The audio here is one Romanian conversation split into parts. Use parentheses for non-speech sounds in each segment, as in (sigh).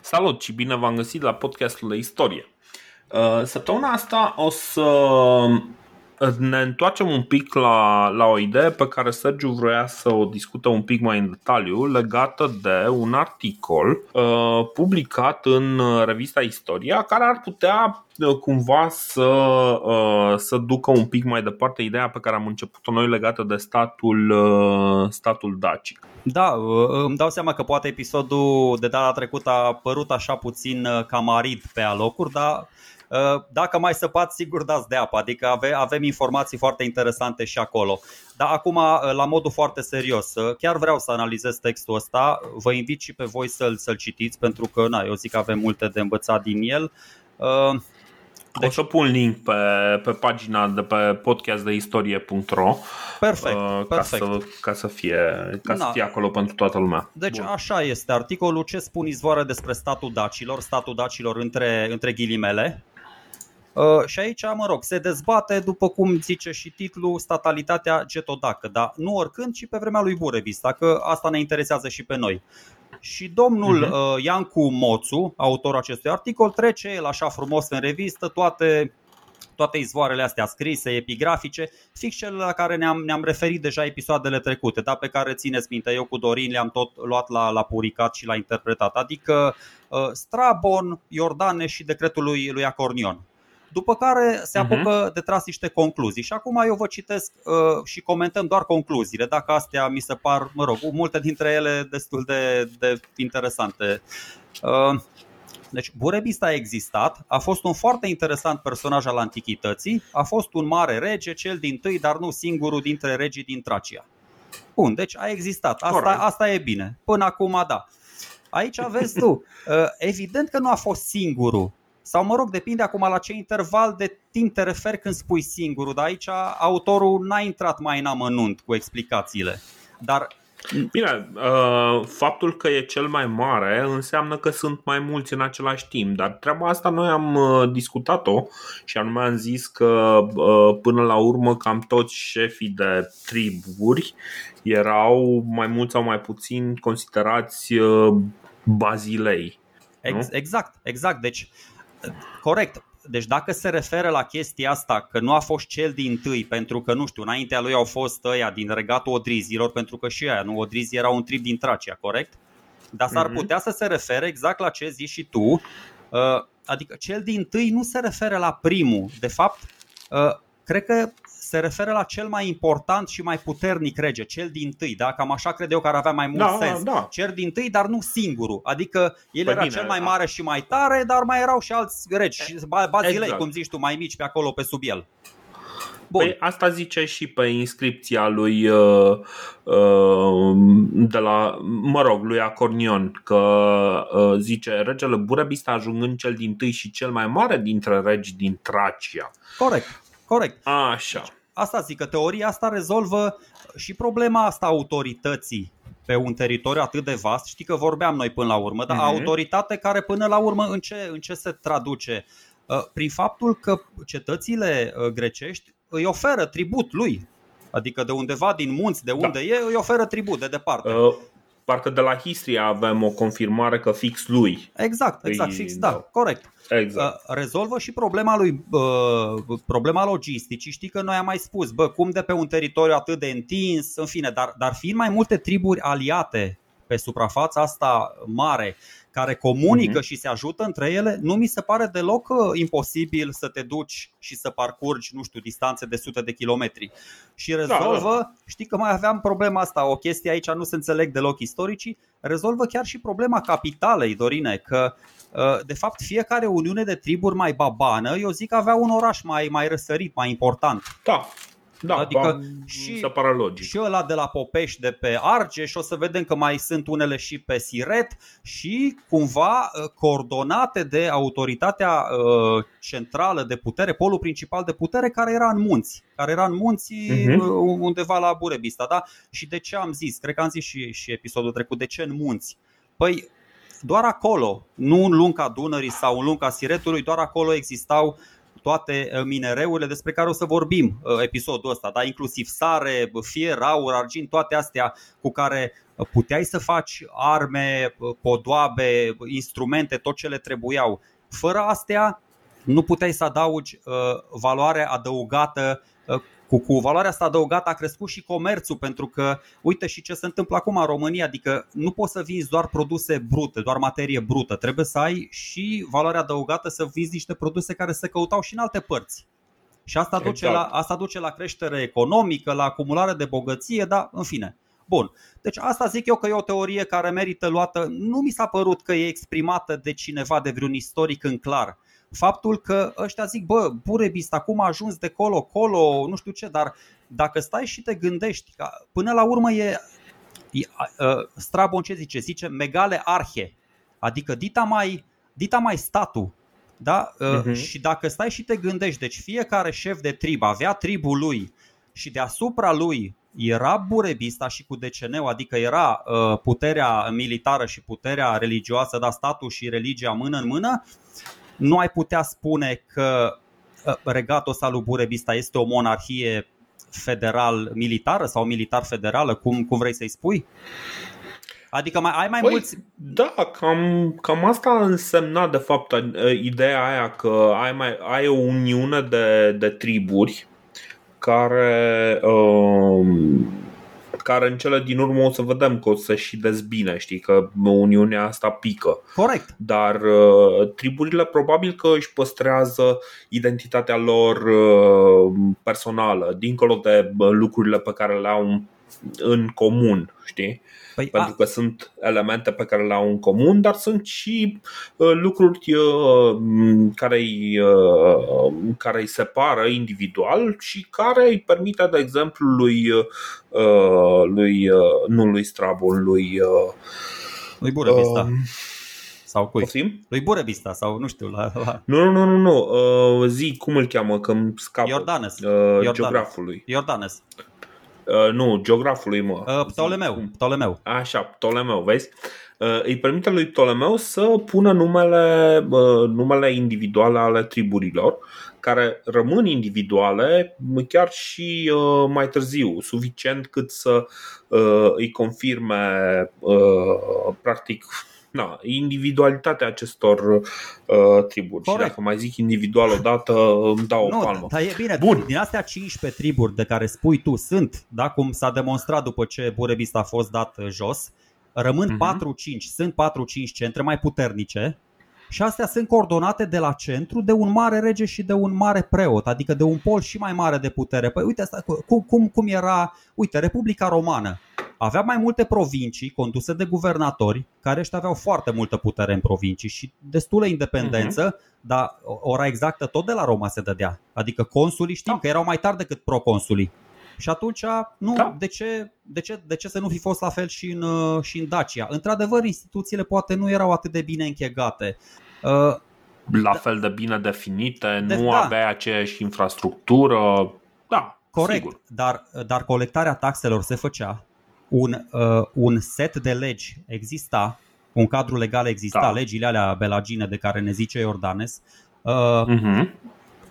Salut și bine v-am găsit la podcastul de istorie. Uh, săptămâna asta o să ne întoarcem un pic la, la o idee pe care Sergiu vrea să o discută un pic mai în detaliu legată de un articol uh, publicat în revista Istoria care ar putea uh, cumva să, uh, să ducă un pic mai departe ideea pe care am început-o noi legată de statul, uh, statul dacic. Da, uh, îmi dau seama că poate episodul de data trecută a părut așa puțin uh, cam arid pe alocuri, dar Uh, dacă mai săpați, sigur dați de apă, adică ave, avem informații foarte interesante și acolo. Dar acum, uh, la modul foarte serios, uh, chiar vreau să analizez textul ăsta, vă invit și pe voi să-l, să-l citiți, pentru că na, eu zic că avem multe de învățat din el. Deci... O să pun link pe, pe pagina de pe podcastdeistorie.ro Perfect, ca perfect. Să, ca să fie, ca să fie acolo pentru toată lumea. Deci Bun. așa este articolul ce spun izvoare despre statul dacilor, statul dacilor între, între ghilimele, Uh, și aici, mă rog, se dezbate, după cum zice și titlul, statalitatea getodacă, dar nu oricând, ci pe vremea lui Burebis, că asta ne interesează și pe noi. Și domnul uh-huh. Iancu Moțu, autorul acestui articol, trece el așa frumos în revistă toate toate izvoarele astea scrise, epigrafice, fix cele la care ne-am, ne-am referit deja episoadele trecute, dar pe care țineți minte, eu cu Dorin le-am tot luat la, la puricat și la interpretat, adică uh, Strabon, Iordaneș și decretul lui, lui Acornion. După care se mhm. apucă uh-huh. de tras niște concluzii. Și acum eu vă citesc uh, și comentăm doar concluziile, dacă astea mi se par, mă rog, multe dintre ele destul de, de interesante. Uh, deci Burebista a existat, a fost un foarte interesant personaj al antichității, a fost un mare rege, cel din tâi, dar nu singurul dintre regii din Tracia. Bun, deci a existat, asta, asta e bine. Până acum, da. Aici vezi tu, (laughs) uh, evident că nu a fost singurul sau mă rog, depinde acum la ce interval de timp te referi când spui singurul, dar aici autorul n-a intrat mai în amănunt cu explicațiile. Dar Bine, uh, faptul că e cel mai mare înseamnă că sunt mai mulți în același timp, dar treaba asta noi am uh, discutat-o și anume am zis că uh, până la urmă cam toți șefii de triburi erau mai mult sau mai puțin considerați bazilei. Ex- exact, exact. Deci Corect. Deci dacă se referă la chestia asta că nu a fost cel din tâi, pentru că, nu știu, înaintea lui au fost ăia din regatul Odrizilor, pentru că și aia, nu, Odrizii era un trib din Tracia, corect? Dar s-ar mhm. putea să se refere exact la ce zici și tu, uh, adică cel din tâi nu se referă la primul. De fapt, uh, cred că se referă la cel mai important și mai puternic rege, cel din tâi, da? Cam așa cred eu că ar avea mai mult da, sens. Da. Cel din tâi, dar nu singurul. Adică el păi era bine, cel mai da. mare și mai tare, dar mai erau și alți regi, bazilei, exact. cum zici tu, mai mici pe acolo, pe sub el. Bun. Păi asta zice și pe inscripția lui uh, uh, de la, mă rog, lui Acornion că uh, zice regele Burebista ajungând cel din tâi și cel mai mare dintre regi din Tracia. Corect. Corect. Așa. Deci, asta zic că teoria asta rezolvă și problema asta autorității pe un teritoriu atât de vast. Știi că vorbeam noi până la urmă, dar uh-huh. autoritate care până la urmă în ce, în ce se traduce? Uh, prin faptul că cetățile uh, grecești îi oferă tribut lui. Adică de undeva din munți, de da. unde da. e, îi oferă tribut de departe. Uh, parcă de la Histria avem o confirmare că fix lui. Exact, exact, îi, fix, da, da, corect. Exact. Uh, rezolvă și problema lui uh, problema logisticii. Știi că noi am mai spus, bă, cum de pe un teritoriu atât de întins, în fine, dar, dar fiind mai multe triburi aliate pe suprafața asta mare, care comunică uh-huh. și se ajută între ele, nu mi se pare deloc uh, imposibil să te duci și să parcurgi, nu știu, distanțe de sute de kilometri. Și da, rezolvă, da, da. știi că mai aveam problema asta, o chestie aici nu se înțeleg deloc istoricii, rezolvă chiar și problema capitalei, Dorine, că uh, de fapt fiecare uniune de triburi mai babană, eu zic avea un oraș mai, mai răsărit, mai important. Da, da, adică și, se pare logic. și ăla de la Popești de pe Argeș, o să vedem că mai sunt unele și pe Siret și cumva uh, coordonate de autoritatea uh, centrală de putere, polul principal de putere care era în munți, care era în munți uh-huh. undeva la Burebista, da? Și de ce am zis? Cred că am zis și, și episodul trecut, de ce în munți? Păi doar acolo, nu în lunca Dunării sau în lunca Siretului, doar acolo existau toate uh, minereurile despre care o să vorbim uh, episodul ăsta, da? inclusiv sare, fier, aur, argint, toate astea cu care puteai să faci arme, podoabe, instrumente, tot ce le trebuiau. Fără astea, nu puteai să adaugi uh, valoare adăugată uh, cu, cu valoarea asta adăugată a crescut și comerțul, pentru că uite și ce se întâmplă acum în România, adică nu poți să vinzi doar produse brute, doar materie brută, trebuie să ai și valoarea adăugată să vinzi niște produse care se căutau și în alte părți. Și asta, exact. duce la, asta duce la creștere economică, la acumulare de bogăție, dar în fine. Bun. Deci asta zic eu că e o teorie care merită luată. Nu mi s-a părut că e exprimată de cineva, de vreun istoric în clar faptul că ăștia zic, bă, Burebist acum a ajuns de colo-colo, nu știu ce, dar dacă stai și te gândești, că până la urmă e, e Strabon ce zice? Zice megale arhe, adică dita mai, dita mai statul. Da? Uh-huh. Și dacă stai și te gândești, deci fiecare șef de trib avea tribul lui și deasupra lui era burebista și cu deceneu, adică era uh, puterea militară și puterea religioasă, da, statul și religia mână în mână, nu ai putea spune că ă, regatul ăsta lui Burebista este o monarhie federal-militară sau militar-federală, cum, cum vrei să-i spui? Adică mai, ai mai păi, mulți... Da, cam, cam asta însemna de fapt ideea aia că ai, mai, ai o uniune de, de triburi care uh, care în cele din urmă o să vedem că o să și dezbine, știi, că Uniunea asta pică. Corect. Dar uh, triburile probabil că își păstrează identitatea lor uh, personală, dincolo de uh, lucrurile pe care le au în comun, știi? Păi, Pentru a... că sunt elemente pe care le au în comun, dar sunt și uh, lucruri uh, care, îi, uh, care îi separă individual și care îi permite, de exemplu, lui, uh, lui uh, nu lui Strabon, lui uh, lui Burebista. Uh, sau cui? Poftim? Lui Burebista sau nu știu la, la... Nu, nu, nu, nu. Uh, zi cum îl cheamă că îmi scapă. Iordanes. Uh, Iordanes. Geografului. Iordanes. Uh, nu, geografului, mă. Uh, Ptolemeu. Ptolemeu. Așa, Ptolemeu, vezi? Uh, îi permite lui Ptolemeu să pună numele, uh, numele individuale ale triburilor, care rămân individuale chiar și uh, mai târziu, suficient cât să uh, îi confirme uh, practic na, individualitatea acestor uh, triburi. Corect. Și dacă mai zic individual odată, îmi dau nu, o palmă. Dar e bine, Bun. din astea 15 triburi de care spui tu sunt, da, cum s-a demonstrat după ce Burebist a fost dat jos, rămân uh-huh. 4-5, sunt 4-5 centre mai puternice și astea sunt coordonate de la centru de un mare rege și de un mare preot, adică de un pol și mai mare de putere. Păi uite, asta, cum, cum, cum era, uite, Republica Romană avea mai multe provincii conduse de guvernatori, care ăștia aveau foarte multă putere în provincii și destulă independență, uh-huh. dar ora exactă tot de la Roma se dădea. Adică consulii știm da. că erau mai tari decât proconsulii. Și atunci, nu, da. de, ce, de, ce, de ce să nu fi fost la fel și în, uh, și în Dacia? Într-adevăr, instituțiile poate nu erau atât de bine închegate. Uh, la da. fel de bine definite, de, nu da. avea aceeași infrastructură. Da, Corect, sigur. dar, dar colectarea taxelor se făcea un, uh, un set de legi exista, un cadru legal exista, da. legile alea belagine de care ne zice Iordanes. Uh, uh-huh.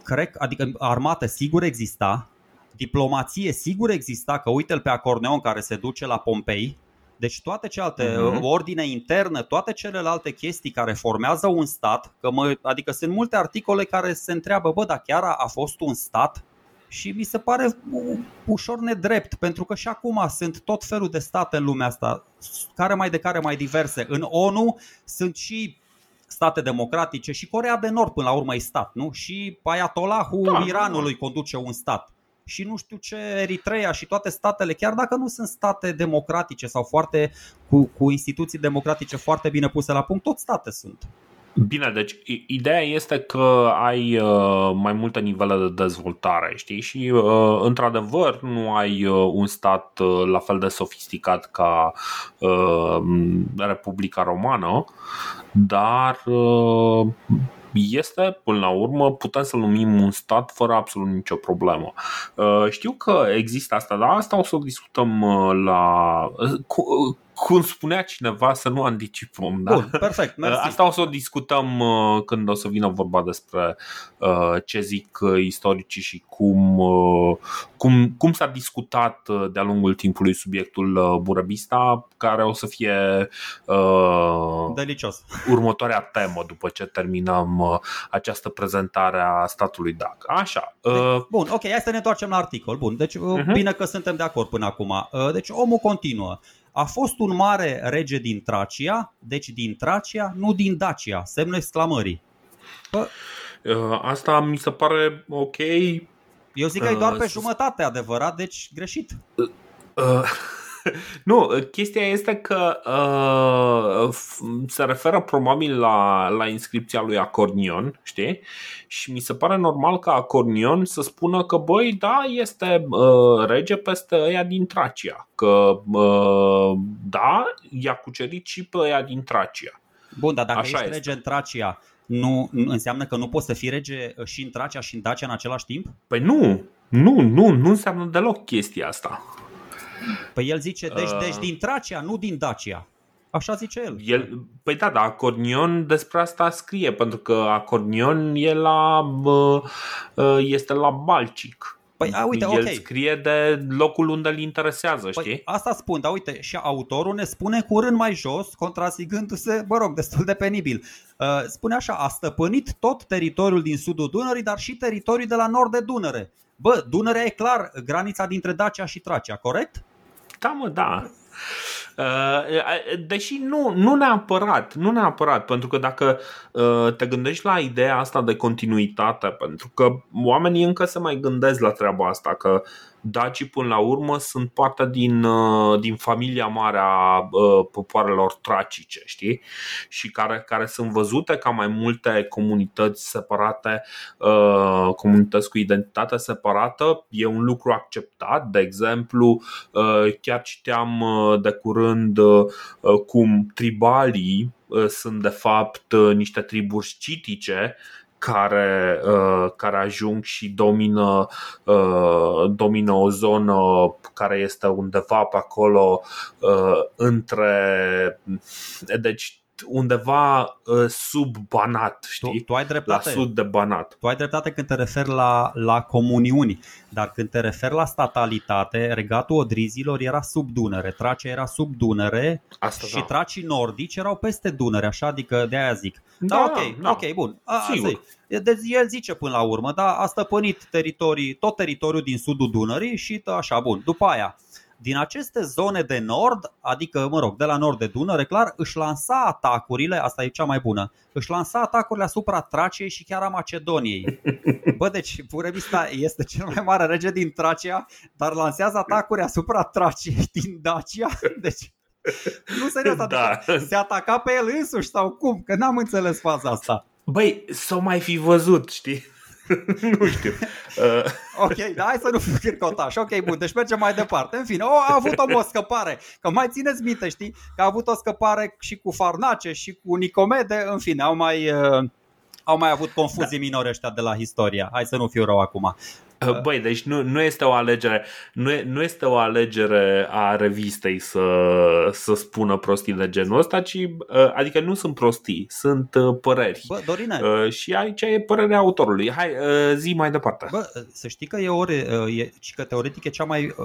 Cred, adică armată sigur exista, diplomație sigur exista, că uite-l pe Acorneon care se duce la Pompei, deci toate celelalte, uh-huh. ordine internă, toate celelalte chestii care formează un stat, că mă, adică sunt multe articole care se întreabă, bă, dar chiar a, a fost un stat? și mi se pare ușor nedrept, pentru că și acum sunt tot felul de state în lumea asta, care mai de care mai diverse. În ONU sunt și state democratice și Corea de Nord până la urmă e stat, nu? Și Ayatollahul da, Iranului conduce un stat. Și nu știu ce Eritrea și toate statele, chiar dacă nu sunt state democratice sau foarte cu, cu instituții democratice foarte bine puse la punct, tot state sunt. Bine, deci ideea este că ai uh, mai multe nivele de dezvoltare, știi? Și uh, într-adevăr nu ai uh, un stat uh, la fel de sofisticat ca uh, Republica Romană, dar uh, este, până la urmă, putem să-l numim un stat fără absolut nicio problemă. Uh, știu că există asta, dar asta o să o discutăm uh, la. Uh, cum spunea cineva, să nu anticipăm. Da? Bun, perfect. (laughs) Mersi. Asta o să o discutăm uh, când o să vină vorba despre uh, ce zic uh, istoricii și cum, cum, cum s-a discutat de-a lungul timpului subiectul Burăbista, care o să fie delicios. următoarea temă după ce terminăm această prezentare a statului DAC. Așa. Deci, bun, ok, hai să ne întoarcem la articol. Bun, deci uh-huh. bine că suntem de acord până acum. Deci omul continuă. A fost un mare rege din Tracia, deci din Tracia, nu din Dacia, semnul exclamării. Bă, uh, Asta mi se pare ok. Eu zic că e doar uh, pe jumătate adevărat, deci greșit. Uh, uh, (laughs) nu, chestia este că uh, se referă probabil la, la inscripția lui Acornion, știi? Și mi se pare normal ca Acornion să spună că, băi, da, este uh, rege peste ăia din Tracia. Că, uh, da, i-a cucerit și pe ăia din Tracia. Bun, dar dacă Așa ești este. rege în Tracia, nu înseamnă că nu poți să fii rege și în Tracia și în Dacia în același timp? Păi nu, nu, nu, nu înseamnă deloc chestia asta. Păi el zice, deci, uh... deci din Tracia, nu din Dacia. Așa zice el. el păi da, da, Acornion despre asta scrie, pentru că Acornion e la, uh, este la Balcic. Păi, a, uite, El okay. scrie de locul unde îl interesează, păi, știi? Asta spun, dar uite, și autorul ne spune cu rând mai jos, contrasigându-se, mă rog, destul de penibil. Uh, spune așa, a stăpânit tot teritoriul din sudul Dunării, dar și teritoriul de la nord de Dunăre. Bă, Dunărea e clar granița dintre Dacia și Tracia, corect? Da, mă, da. Uh, deși nu, nu neapărat, nu neapărat, pentru că dacă uh, te gândești la ideea asta de continuitate, pentru că oamenii încă se mai gândesc la treaba asta, că dacii până la urmă sunt parte din, uh, din familia mare a uh, popoarelor tracice, știi? Și care, care sunt văzute ca mai multe comunități separate, uh, comunități cu identitate separată. E un lucru acceptat. De exemplu, chiar citeam de curând cum tribalii sunt de fapt niște triburi scitice care, uh, care ajung și domină, uh, domină o zonă care este undeva pe acolo uh, între. Deci undeva uh, sub Banat, știi? Tu, tu ai dreptate. La sud de Banat. Tu ai dreptate când te referi la, la comuniuni, dar când te referi la statalitate, regatul Odrizilor era sub Dunăre, Tracia era sub Dunăre Asta și da. tracii nordici erau peste Dunăre, așa, adică de aia zic. Da, da ok, da. ok, bun. A, Sigur. Deci el zice până la urmă, da, a stăpânit teritorii, tot teritoriul din sudul Dunării și așa, bun. După aia, din aceste zone de nord, adică, mă rog, de la nord de Dunăre, clar, își lansa atacurile, asta e cea mai bună, își lansa atacurile asupra Traciei și chiar a Macedoniei. (laughs) Bă, deci Purevista este cel mai mare rege din Tracia, dar lansează atacuri asupra Traciei din Dacia. Deci, nu serios, da. se ataca pe el însuși sau cum? Că n-am înțeles faza asta. Băi, s-o mai fi văzut, știi? (laughs) nu știu. Uh. (laughs) Ok, da, hai să nu fiu cârcotaș. Ok, bun, deci mergem mai departe. În fine, o, a avut o scăpare. Că mai țineți minte, știi? Că a avut o scăpare și cu Farnace și cu Nicomede. În fine, au mai... Uh, au mai avut confuzii da. minore ăștia de la istoria. Hai să nu fiu rău acum. Uh, băi, deci nu, nu este o alegere nu, e, nu este o alegere a revistei să, să spună prostii de genul ăsta, ci uh, adică nu sunt prostii, sunt uh, păreri. Bă, Dorine. Și aici e părerea autorului. Hai, zi mai departe. Bă, să știi că e ore, e, că teoretic e cea mai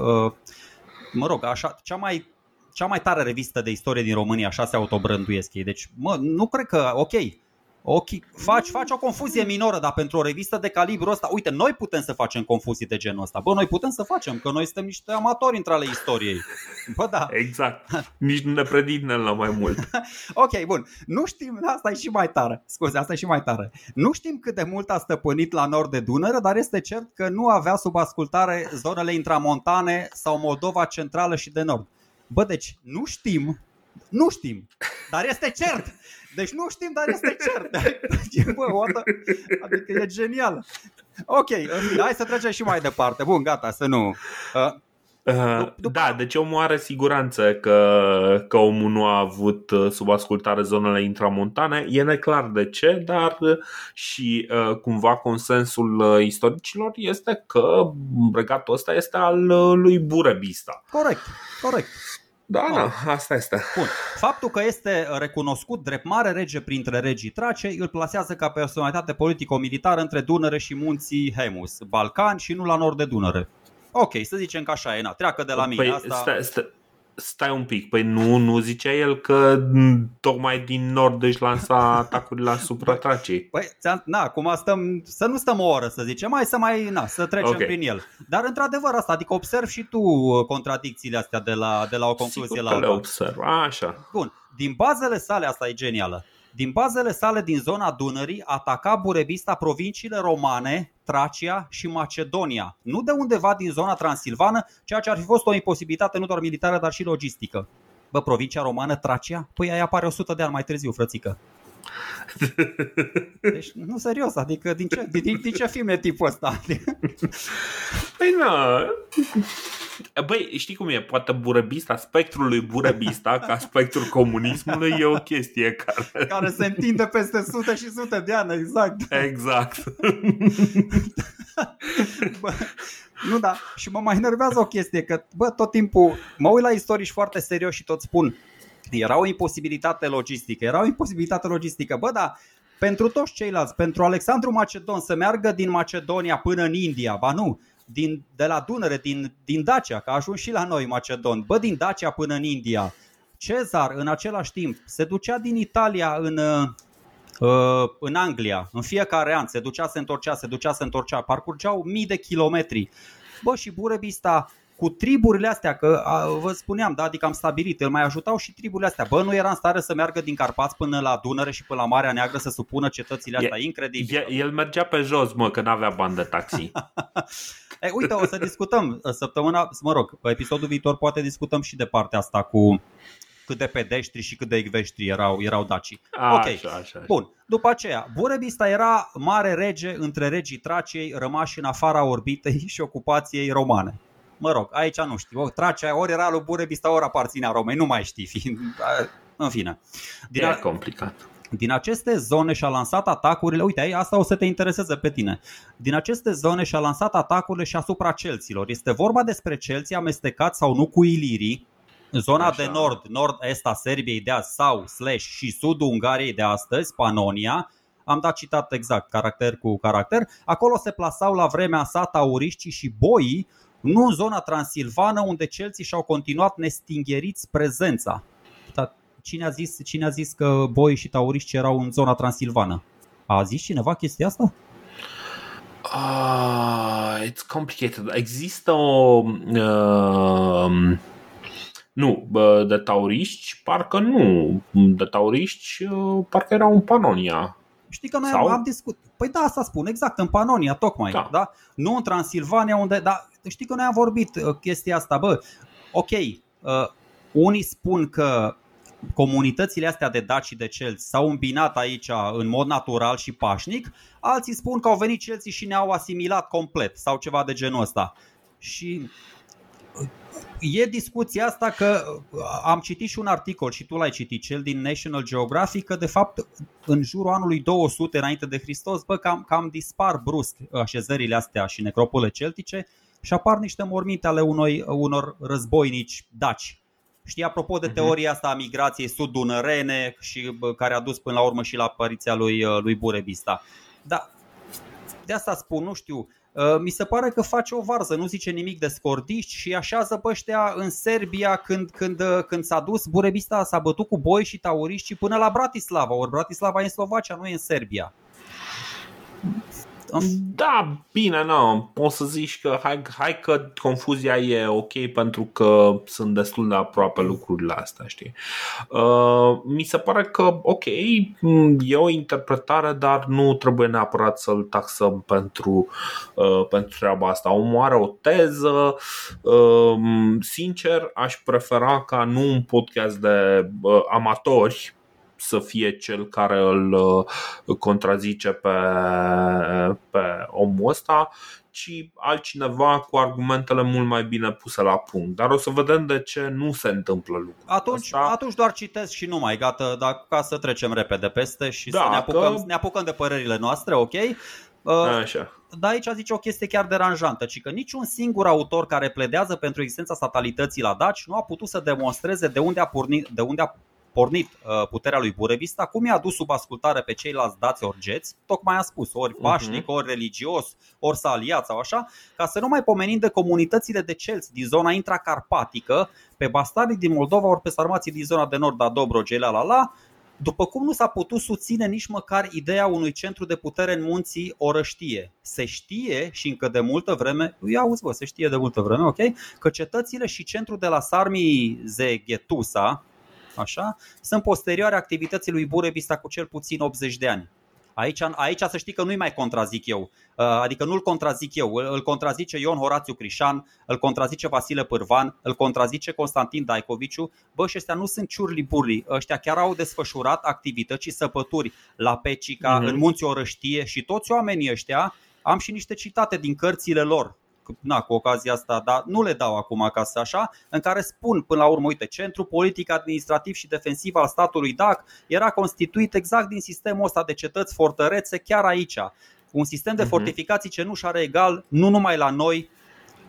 mă rog, așa, cea mai cea mai tare revistă de istorie din România, așa se autobrânduiesc ei. Deci, mă, nu cred că, ok, Ok, faci, faci o confuzie minoră, dar pentru o revistă de calibru ăsta, uite, noi putem să facem confuzii de genul ăsta. Bă, noi putem să facem, că noi suntem niște amatori între ale istoriei. Bă, da. Exact. Nici nu ne predicnem la mai mult. (laughs) ok, bun. Nu știm, asta e și mai tare. Scuze, asta e și mai tare. Nu știm cât de mult a stăpânit la nord de Dunăre, dar este cert că nu avea sub ascultare zonele intramontane sau Moldova centrală și de nord. Bă, deci nu știm, nu știm, dar este cert deci nu știm, dar este cert. Bă, oată, adică e genial. Ok, hai să trecem și mai departe. Bun, gata, să nu... Uh, Uh, Da, deci omul are siguranță că, că omul nu a avut uh, sub ascultare zonele intramontane. E neclar de ce, dar uh, și uh, cumva consensul uh, istoricilor este că regatul ăsta este al uh, lui Burebista. Corect, corect. Da, da, asta este. Bun. Faptul că este recunoscut drept mare rege printre regii Tracei îl plasează ca personalitate politico-militară între Dunăre și munții Hemus, Balcan și nu la nord de Dunăre. Ok, să zicem că așa e, na, treacă de la mine Păi, asta. stai, stai, stai un pic, păi nu, nu zicea el că m, tocmai din nord își lansa atacurile asupra Traciei. Păi, ți-am- na, acum stăm, să nu stăm o oră să zicem, mai să mai, na, să trecem Ok. prin el. Dar într-adevăr asta, adică observ și tu uh, contradicțiile astea de la, de la o concluzie Sigur la că le alta. observ, așa. Bun, din bazele sale, asta e genială, din bazele sale din zona Dunării ataca Burebista provinciile romane, Tracia și Macedonia, nu de undeva din zona transilvană, ceea ce ar fi fost o imposibilitate nu doar militară, dar și logistică. Bă, provincia romană, Tracia? Păi aia apare 100 de ani mai târziu, frățică. (laughs) Deci, nu serios, adică din ce, din, din ce film e tipul ăsta? Păi nu. Băi, știi cum e? Poate burebista, spectrul lui burebista, ca spectrul comunismului, e o chestie care... Care se întinde peste sute și sute de ani, exact. Exact. Bă, nu da, și mă mai enervează o chestie că, bă, tot timpul mă uit la istorici foarte serios și tot spun era o imposibilitate logistică, era o imposibilitate logistică. Bă, da, pentru toți ceilalți, pentru Alexandru Macedon să meargă din Macedonia până în India, ba nu, din, de la Dunăre, din, din Dacia, că a ajuns și la noi Macedon, bă, din Dacia până în India. Cezar, în același timp, se ducea din Italia în, uh, în Anglia, în fiecare an, se ducea, se întorcea, se ducea, se întorcea, parcurgeau mii de kilometri. Bă, și Burebista cu triburile astea, că a, vă spuneam, da, adică am stabilit, îl mai ajutau și triburile astea. Bă, nu era în stare să meargă din Carpați până la Dunăre și până la Marea Neagră să supună cetățile astea, E- incredibil. E- El mergea pe jos, mă, că n-avea bani de taxi. (laughs) E, uite, o să discutăm uh, săptămâna, mă rog, pe episodul viitor poate discutăm și de partea asta cu cât de pedeștri și cât de ecveștri erau, erau dacii. Ok. Așa, așa, așa. Bun, după aceea, Burebista era mare rege între regii Traciei rămași în afara orbitei și ocupației romane. Mă rog, aici nu știu, o, Tracia ori era lui Burebista, ori aparținea Romei, nu mai știi, fiind, (laughs) în fine. Din, E a, complicat. din aceste zone și-a lansat atacurile, uite, ai- asta o să te intereseze pe tine. Din aceste zone și-a lansat atacurile și asupra celților. Este vorba despre celții amestecați sau nu cu ilirii, zona Așa. de nord, nord-est a Serbiei de azi sau slash și sudul Ungariei de astăzi, Panonia, am dat citat exact, caracter cu caracter, acolo se plasau la vremea sa tauriștii și boii, nu în zona transilvană unde celții și-au continuat nestingheriți prezența. Dar cine a zis, cine a zis că boii și tauriști erau în zona transilvană? A zis cineva chestia asta? Ah, it's complicated. Există o... Uh, nu, bă, de tauriști, parcă nu. De tauriști, uh, parcă erau în Panonia. Știi că noi Sau? am, am discutat. Păi da, asta spun, exact, în Panonia, tocmai. Da. Da. Da? Nu în Transilvania, unde. Da, știi că noi am vorbit uh, chestia asta, bă. Ok, uh, unii spun că comunitățile astea de daci și de celți s-au îmbinat aici în mod natural și pașnic, alții spun că au venit celții și ne-au asimilat complet sau ceva de genul ăsta. Și uh, e discuția asta că uh, am citit și un articol și tu l-ai citit, cel din National Geographic, că de fapt în jurul anului 200 înainte de Hristos, bă, cam, cam dispar brusc așezările astea și necropole celtice și apar niște morminte ale unoi, unor războinici daci. Știi, apropo de Mhm. teoria asta a migrației sud-dunărene și bă, care a dus până la urmă și la apariția lui, uh, lui Burebista. Da, de asta spun, nu știu, uh, mi se pare că face o varză, nu zice nimic de scordiști și așează pe ăștia în Serbia când, când, uh, când s-a dus, Burebista s-a bătut cu boi și tauriști până la Bratislava, ori Bratislava e în Slovacia, nu e în Serbia. Da, bine, nu. Poți să zici că hai, hai că confuzia e ok pentru că sunt destul de aproape lucrurile astea, știi? Uh, mi se pare că, ok, e o interpretare, dar nu trebuie neapărat să-l taxăm pentru, uh, pentru treaba asta. Omul are o teză. Uh, sincer, aș prefera ca nu un podcast de uh, amatori să fie cel care îl uh, contrazice pe, pe omul ăsta, ci altcineva cu argumentele mult mai bine puse la punct. Dar o să vedem de ce nu se întâmplă lucrul Atunci, ăsta. atunci doar citesc și numai, gata, dar ca să trecem repede peste și Da, să ne apucăm, că- ne apucăm de părerile noastre, ok? Așa. Dar aici zice o chestie chiar deranjantă, ci că niciun singur autor care pledează pentru existența statalității la Daci nu a putut să demonstreze de unde a pornit, de unde a pornit uh, puterea lui Burevista, cum i-a dus sub ascultare pe ceilalți dați orgeți, tocmai a spus, ori Mhm. pașnic, ori religios, ori să aliat sau așa, ca să nu mai pomenim de comunitățile de celți din zona intracarpatică, pe bastarii din Moldova, ori pe sarmații din zona de nord a Dobrogei, la la la, după cum nu s-a putut susține nici măcar ideea unui centru de putere în munții Orăștie. Se știe și încă de multă vreme, ia auzi bă, se știe de multă vreme, ok, că cetățile și centrul de la Sarmi Zeghetusa, așa, sunt posterioare activității lui Burebista cu cel puțin 80 de ani. Aici, aici să știi că nu-i mai contrazic eu, Uh, adică nu-l contrazic eu, îl îl contrazice Ion Horațiu Crișan, îl contrazice Vasile Pârvan, îl contrazice Constantin Daicoviciu. Bă, și ăștia nu sunt ciurli burli, ăștia chiar au desfășurat activități și săpături la Pecica, Mhm. în Munții Orăștie și toți oamenii ăștia, am și niște citate din cărțile lor, na, cu ocazia asta, dar nu le dau acum acasă așa, în care spun până la urmă, uite, Centrul Politic Administrativ și Defensiv al statului DAC era constituit exact din sistemul ăsta de cetăți fortărețe chiar aici. Un sistem de Mhm. fortificații ce nu și are egal nu numai la noi,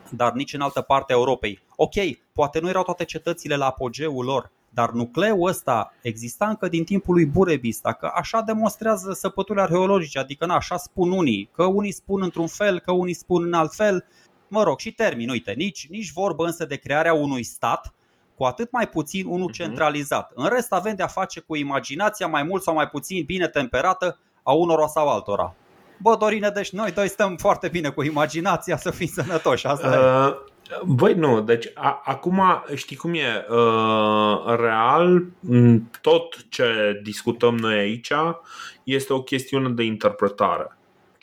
dar nici în altă parte a Europei. Ok, poate nu erau toate cetățile la apogeul lor, dar nucleul ăsta exista încă din timpul lui Burebista, că așa demonstrează săpăturile arheologice, adică na, așa spun unii, că unii spun într-un fel, că unii spun în alt fel. Mă rog, și termin, uite, nici, nici vorbă însă de crearea unui stat, cu atât mai puțin unul Mhm. centralizat. În rest avem de-a face cu imaginația mai mult sau mai puțin bine temperată a unora sau altora. Bă, Dorine, deci noi doi stăm foarte bine cu imaginația să fim sănătoși, asta e. Uh, Băi, nu, deci a, acum știi cum e, uh, real, m, tot ce discutăm noi aici este o chestiune de interpretare.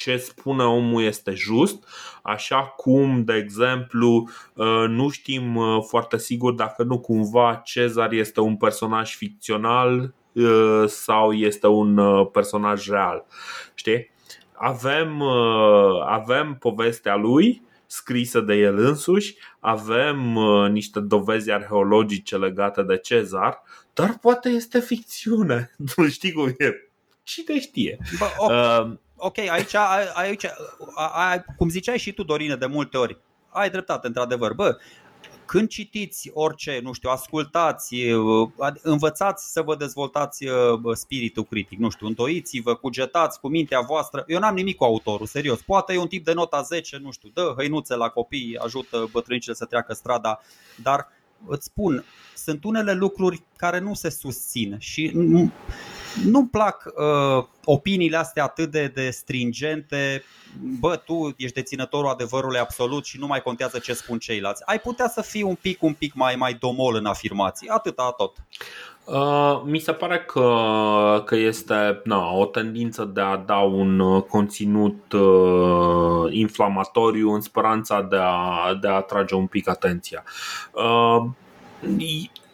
Ce spune omul este just, așa cum, de exemplu, uh, nu știm uh, foarte sigur dacă nu cumva Cezar este un personaj ficțional uh, sau este un uh, personaj real. Știi? Avem, uh, avem povestea lui scrisă de el însuși, avem uh, niște dovezi arheologice legate de Cezar, dar poate este ficțiune. (laughs) Nu știi cum e. Cine știe? Bă, ok, Uh, ok, aici, ai- aici ai, cum ziceai și tu, Dorine, de multe ori, ai dreptate, într-adevăr. Bă, când citiți orice, nu știu, ascultați, uh, ad- învățați să vă dezvoltați uh, bă, spiritul critic, nu știu, întoiți-vă, cugetați cu mintea voastră. Eu n-am nimic cu autorul, serios. Poate e un tip de nota 10, nu știu, dă hăinuțe la copii, ajută bătrânicile să treacă strada, dar îți spun, sunt unele lucruri care nu se susțin și nu- nu-mi plac uh, opiniile astea atât de, de stringente. Bă, tu ești deținătorul adevărului absolut și nu mai contează ce spun ceilalți. Ai putea să fii un pic, un pic mai, mai domol în afirmații. Atâta tot. Uh, mi se pare că, că este na, o tendință de a da un uh, conținut uh, inflamatoriu în speranța de a, de a atrage un pic atenția. Uh,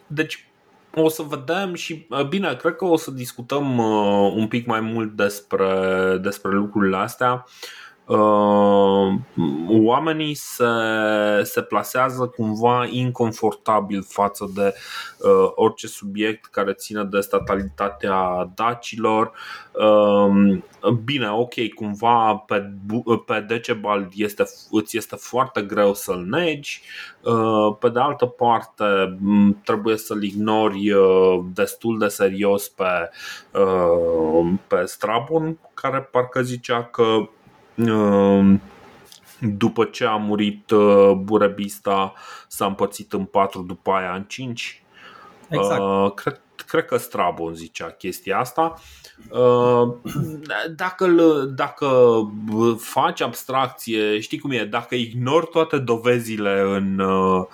deci o să vedem și uh, bine, cred că o să discutăm uh, un pic mai mult despre, despre lucrurile astea. Uh, oamenii se, se plasează cumva inconfortabil față de uh, orice subiect care ține de statalitatea dacilor. Uh, bine, ok, cumva pe, Bu- pe Decebald este, îți este foarte greu să-l negi, uh, pe de altă parte m, trebuie să-l ignori uh, destul de serios pe, uh, pe Strabon, care parcă zicea că uh, după ce a murit uh, Burebista s-a împărțit în patru, după aia în cinci. Exact. Uh, cred, cred că Strabon zicea chestia asta. Uh, dacă, dacă faci abstracție, știi cum e, dacă ignori toate dovezile în, uh,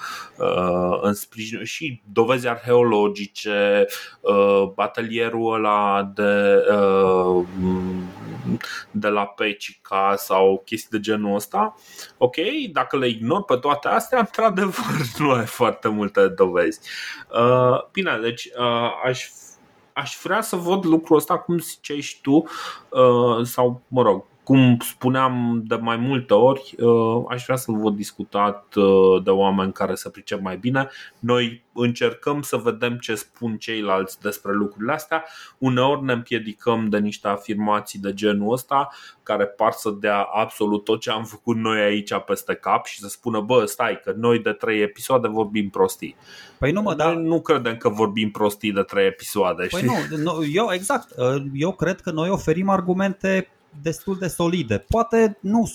în sprijin și dovezi arheologice, uh, atelierul ăla de, uh, de la Pecica sau chestii de genul ăsta, ok, dacă le ignori pe toate astea, (laughs) într-adevăr nu ai foarte multe dovezi. Uh, bine, deci uh, aș aș vrea să văd lucrul ăsta cum ziceai și tu uh, sau mă rog cum spuneam de mai multe ori, aș vrea să vă discutat de oameni care se pricep mai bine. Noi încercăm să vedem ce spun ceilalți despre lucrurile astea. Uneori ne împiedicăm de niște afirmații de genul ăsta care par să dea absolut tot ce am făcut noi aici peste cap și să spună, bă, stai, că noi de trei episoade vorbim prostii. Păi nu, mă, dar... nu credem că vorbim prostii de trei episoade. Păi știi? nu, nu, eu exact. Eu cred că noi oferim argumente destul de solide. Poate nu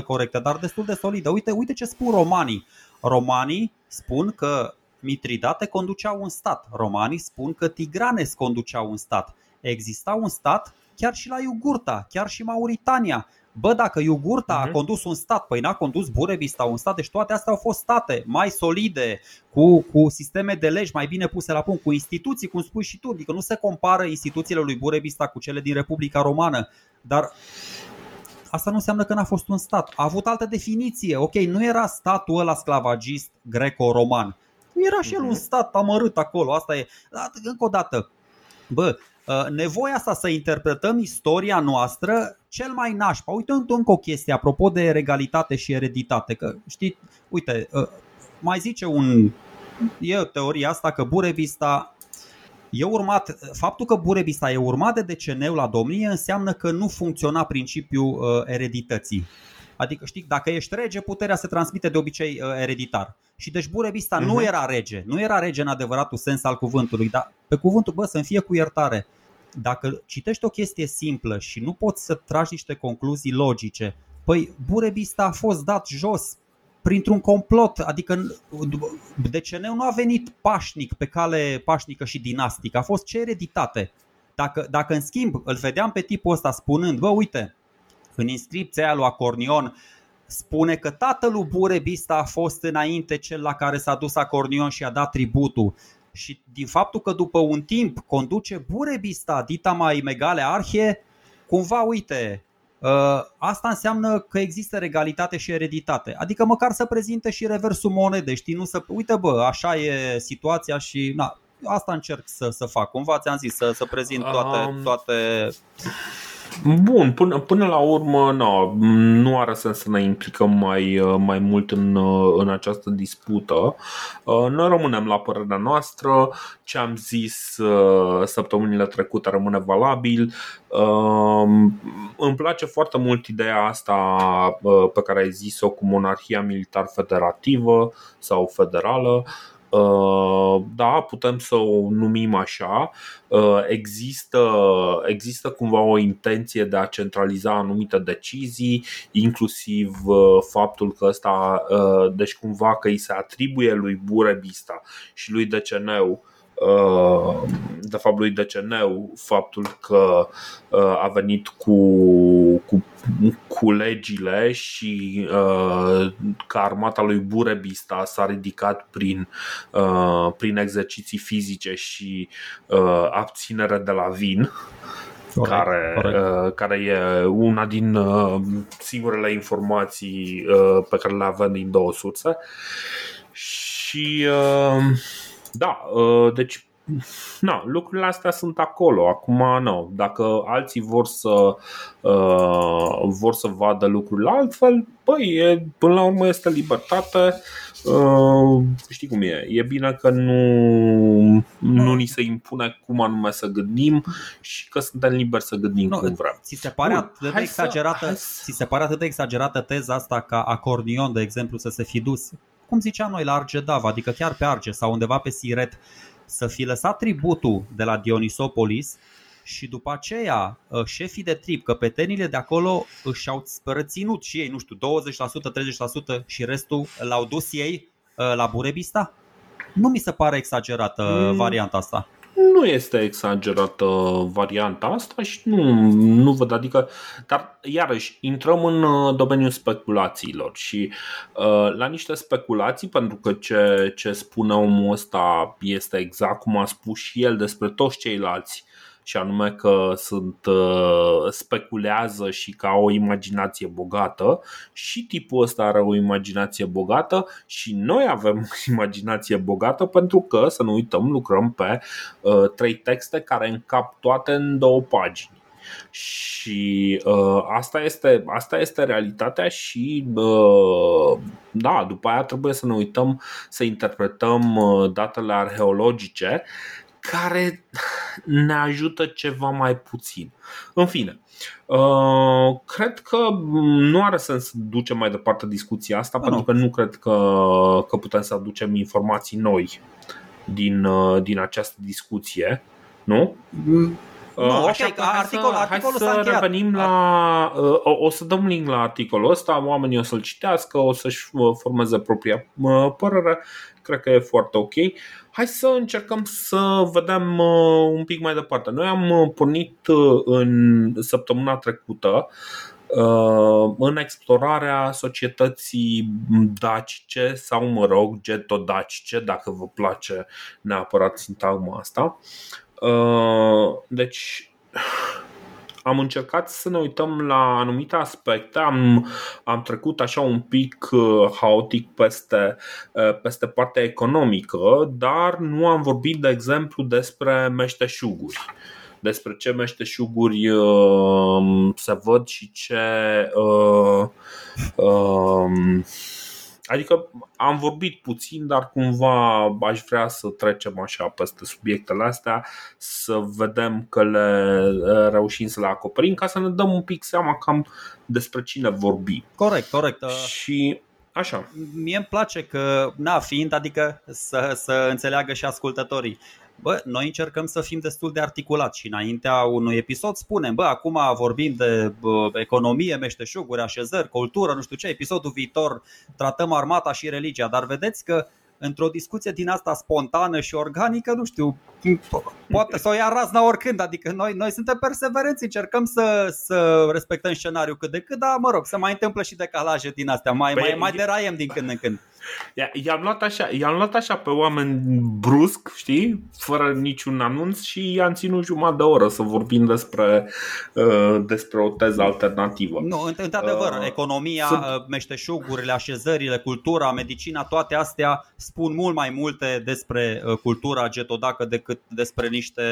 100% corecte, dar destul de solide. Uite, uite ce spun romanii. Romanii spun că Mitridate conducea un stat. Romanii spun că Tigranes conducea un stat. Exista un stat chiar și la Iugurta, chiar și Mauritania. Bă, dacă Iugurta uh-huh. a mhm. condus un stat, păi n-a condus Burebista un stat, deci toate astea au fost state mai solide, cu, cu sisteme de legi mai bine puse la punct, cu instituții, cum spui și tu, adică nu se compară instituțiile lui Burebista cu cele din Republica Romană, dar asta nu înseamnă că n-a fost un stat. A avut altă definiție. Ok, nu era statul ăla sclavagist greco-roman. Era și el un mhm. stat amărât acolo. Asta e. Dar, încă o dată, bă, ă, nevoia asta să interpretăm istoria noastră cel mai nașpa. Uite încă o chestie apropo de regalitate și ereditate. Că știi, uite, ă, mai zice un e teoria asta că Burebista E urmat, faptul că Burebista e urmat de deceneu la domnie înseamnă că nu funcționa principiul uh, eredității. Adică, știi, dacă ești rege, puterea se transmite de obicei uh, ereditar. Și deci Burebista uh-huh. nu mhm. era rege, nu era rege în adevăratul sens al cuvântului, dar pe cuvântul, bă, să-mi fie cu iertare. Dacă citești o chestie simplă și nu poți să tragi niște concluzii logice, păi Burebista a fost dat jos printr-un complot, adică deceneu nu a venit pașnic pe cale pașnică și dinastică, a fost ce ereditate. Dacă, dacă în schimb îl vedeam pe tipul ăsta spunând, bă uite, în inscripția aia lui Acornion spune că tatălui Burebista a fost înainte cel la care s-a dus Acornion și a dat tributul și din faptul că după un timp conduce Burebista, dita mai megale arhie, cumva uite, ă, asta înseamnă că există regalitate și ereditate. Adică măcar să prezinte și reversul monedei, știi, nu să, uite bă, așa e situația și na, asta încerc să, să fac. Cumva ți-am zis să, să prezint toate, toate Bun, până, până la urmă no, nu are sens să ne implicăm mai, mai mult în, în această dispută. Uh, noi rămânem la părerea noastră, ce am zis uh, săptămânile trecute rămâne valabil. Uh, îmi place foarte mult ideea asta pe care ai zis-o cu monarhia militar federativă sau federală. Uh, da, putem să o numim așa. Uh, există, există cumva o intenție de a centraliza anumite decizii, inclusiv uh, faptul că ăsta, deci cumva că îi se atribuie lui Burebista și lui Deceneu Uh, de fapt lui Deceneu faptul că uh, a venit cu, cu, cu legile și uh, că armata lui Burebista s-a ridicat prin, prin exerciții fizice și abținere de la vin Corect, care, corect. care e una din singurele informații pe care le avem din două surse. Și da, uh, deci na, lucrurile astea sunt acolo. Acum, nu. Dacă alții vor să uh, vor să vadă lucrurile altfel, păi, e, până la urmă este libertate. Uh, știi cum e? E bine că nu, nu ni se impune cum anume să gândim și că suntem liberi să gândim nu, cum vrem. Ți se pare, Bun, atât de exagerată, să, ți se pare atât de exagerată teza asta ca acordion, de exemplu, să se fi dus cum ziceam noi, la Argedav, adică chiar pe Arge sau undeva pe Siret, să fi lăsat tributul de la Dionisopolis și după aceea ă, șefii de trib, căpetenile de acolo își au reținut și ei, nu știu, 20%, 30% și restul l-au dus ei ă, la Burebista? Nu mi se pare exagerată mm. varianta asta nu este exagerată varianta asta și nu, nu văd, adică, dar iarăși intrăm în uh, domeniul speculațiilor și uh, la niște speculații, pentru că ce, ce spune omul ăsta este exact cum a spus și el despre toți ceilalți și anume că sunt uh, speculează și că au o imaginație bogată și tipul ăsta are o imaginație bogată și noi avem o (laughs) imaginație bogată pentru că, să nu uităm, lucrăm pe uh, trei texte care încap toate în două pagini. Și uh, asta, este, asta este realitatea și uh, da, după aia trebuie să ne uităm să interpretăm uh, datele arheologice care ne ajută ceva mai puțin. În fine, uh, cred că nu are sens să ducem mai departe discuția asta, pentru că nu cred că, că putem să aducem informații noi din, uh, din această discuție. Nu? Mm. Nu, Așa okay, că articol, să, articolul hai să revenim la. O, o să dăm link la articolul ăsta, oamenii o să-l citească, o să-și formeze propria părere. Cred că e foarte ok. Hai să încercăm să vedem un pic mai departe. Noi am pornit în săptămâna trecută în explorarea societății dacice sau, mă rog, getodacice, dacă vă place neapărat sintagma asta. Deci, am încercat să ne uităm la anumite aspecte, am, am trecut așa un pic uh, haotic peste, uh, peste partea economică, dar nu am vorbit, de exemplu, despre meșteșuguri. Despre ce meșteșuguri uh, se văd și ce uh, uh, Adică am vorbit puțin, dar cumva aș vrea să trecem așa peste subiectele astea, să vedem că le reușim să le acoperim, ca să ne dăm un pic seama cam despre cine vorbim. Corect, corect. Și Așa. Mie îmi place că, na, fiind, adică să, să înțeleagă și ascultătorii. Bă, noi încercăm să fim destul de articulați și înaintea unui episod spunem, bă, acum vorbim de bă, economie, meșteșuguri, așezări, cultură, nu știu ce, episodul viitor tratăm armata și religia, dar vedeți că într-o discuție din asta spontană și organică, nu știu, poate să o ia razna oricând, adică noi, noi suntem perseverenți, încercăm să, să respectăm scenariul cât de cât, dar mă rog, să mai întâmplă și decalaje din astea, mai, păi, mai, mai deraiem din când în când. I-am luat, așa, i-am luat așa pe oameni brusc, știi, fără niciun anunț și i-am ținut jumătate de oră să vorbim despre, uh, despre o teză alternativă. Nu, într-adevăr, uh, economia, sunt... Uh, meșteșugurile, așezările, cultura, medicina, toate astea spun mult mai multe despre uh, cultura getodacă decât despre niște,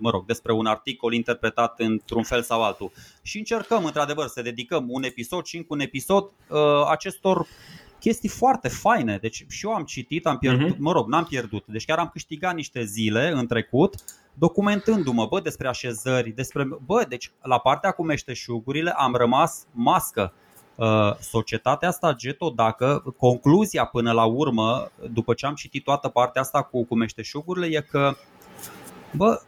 mă rog, despre un articol interpretat într-un fel sau altul. Și încercăm, într-adevăr, să dedicăm un episod și încă un episod uh, acestor chestii foarte faine. Deci și eu am citit, am pierdut, uh-huh. mă rog, n-am pierdut. Deci chiar am câștigat niște zile în trecut documentându-mă, bă, despre așezări, despre, bă, deci la partea cu meșteșugurile am rămas mască. Uh, societatea asta Geto, dacă concluzia până la urmă, după ce am citit toată partea asta cu, cu meșteșugurile, e că, bă,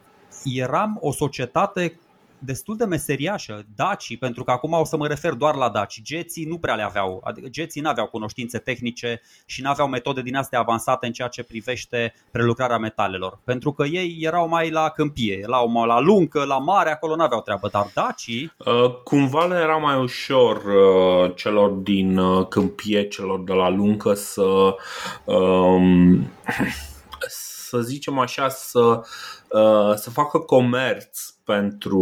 eram o societate destul de meseriașă. Dacii, pentru că acum o să mă refer doar la daci, geții nu prea le aveau, adică geții nu aveau cunoștințe tehnice și nu aveau metode din astea avansate în ceea ce privește prelucrarea metalelor. Pentru că ei erau mai la câmpie, erau mai la luncă, la mare, acolo nu aveau treabă. Dar dacii... Uh, cumva le era mai ușor uh, celor din uh, câmpie, celor de la luncă să... Um, (clears throat) să zicem așa, să, uh, să facă comerț pentru,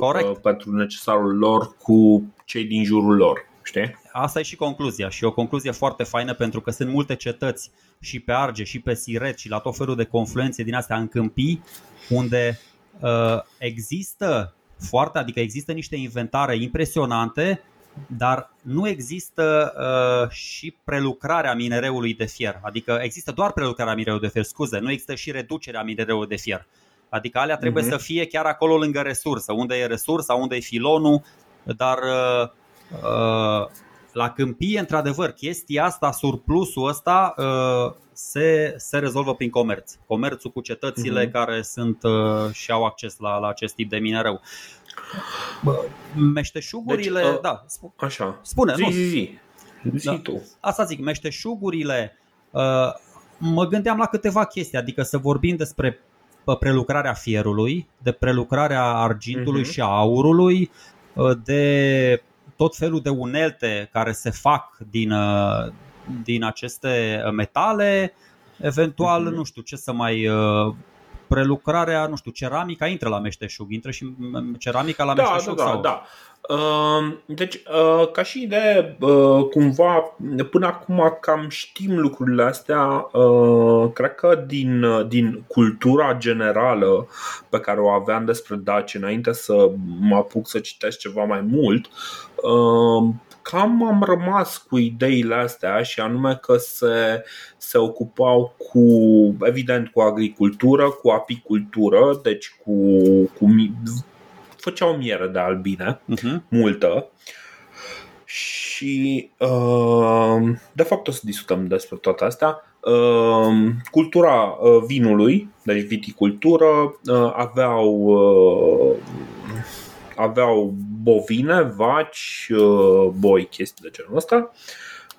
uh, pentru necesarul lor cu cei din jurul lor. Știi? Asta e și concluzia și o concluzie foarte faină pentru că sunt multe cetăți și pe Arge și pe Siret și la tot felul de confluențe din astea în câmpii unde uh, există foarte, adică există niște inventare impresionante dar nu există uh, și prelucrarea minereului de fier. Adică există doar prelucrarea minereului de fier, scuze, nu există și reducerea minereului de fier. Adică alea trebuie uh-huh. să fie chiar acolo lângă resursă, unde e resursa, unde e filonul, dar uh, uh, la câmpie, într-adevăr, chestia asta, surplusul ăsta uh, se, se rezolvă prin comerț. Comerțul cu cetățile uh-huh. care sunt uh, și au acces la, la acest tip de minereu. Meșteșugurile, deci, uh, da, sp- așa. spune, zi, nu. Zi, zi. zi da. tu. Asta zic, meșteșugurile, uh, mă gândeam la câteva chestii, adică să vorbim despre prelucrarea fierului, de prelucrarea argintului uh-huh. și aurului, uh, de tot felul de unelte care se fac din, uh, din aceste metale, eventual, uh-huh. nu știu ce să mai prelucrarea, nu știu, ceramica intră la meșteșug, intră și ceramica la da, meșteșug? Da, sau? da, Uh, deci, uh, ca și idee, uh, cumva, până acum cam știm lucrurile astea. Cred că din, din cultura generală pe care o aveam despre Daci înainte să mă apuc să citesc ceva mai mult, cam am rămas cu ideile astea și anume că se, se ocupau cu, evident, cu agricultură, cu apicultură, deci cu, cu făceau miere de albine, uh-huh. multă. Și uh, de fapt o să discutăm despre toate astea. Uh, cultura uh, vinului, deci viticultură, aveau aveau bovine, vaci, boi, chestii de genul ăsta.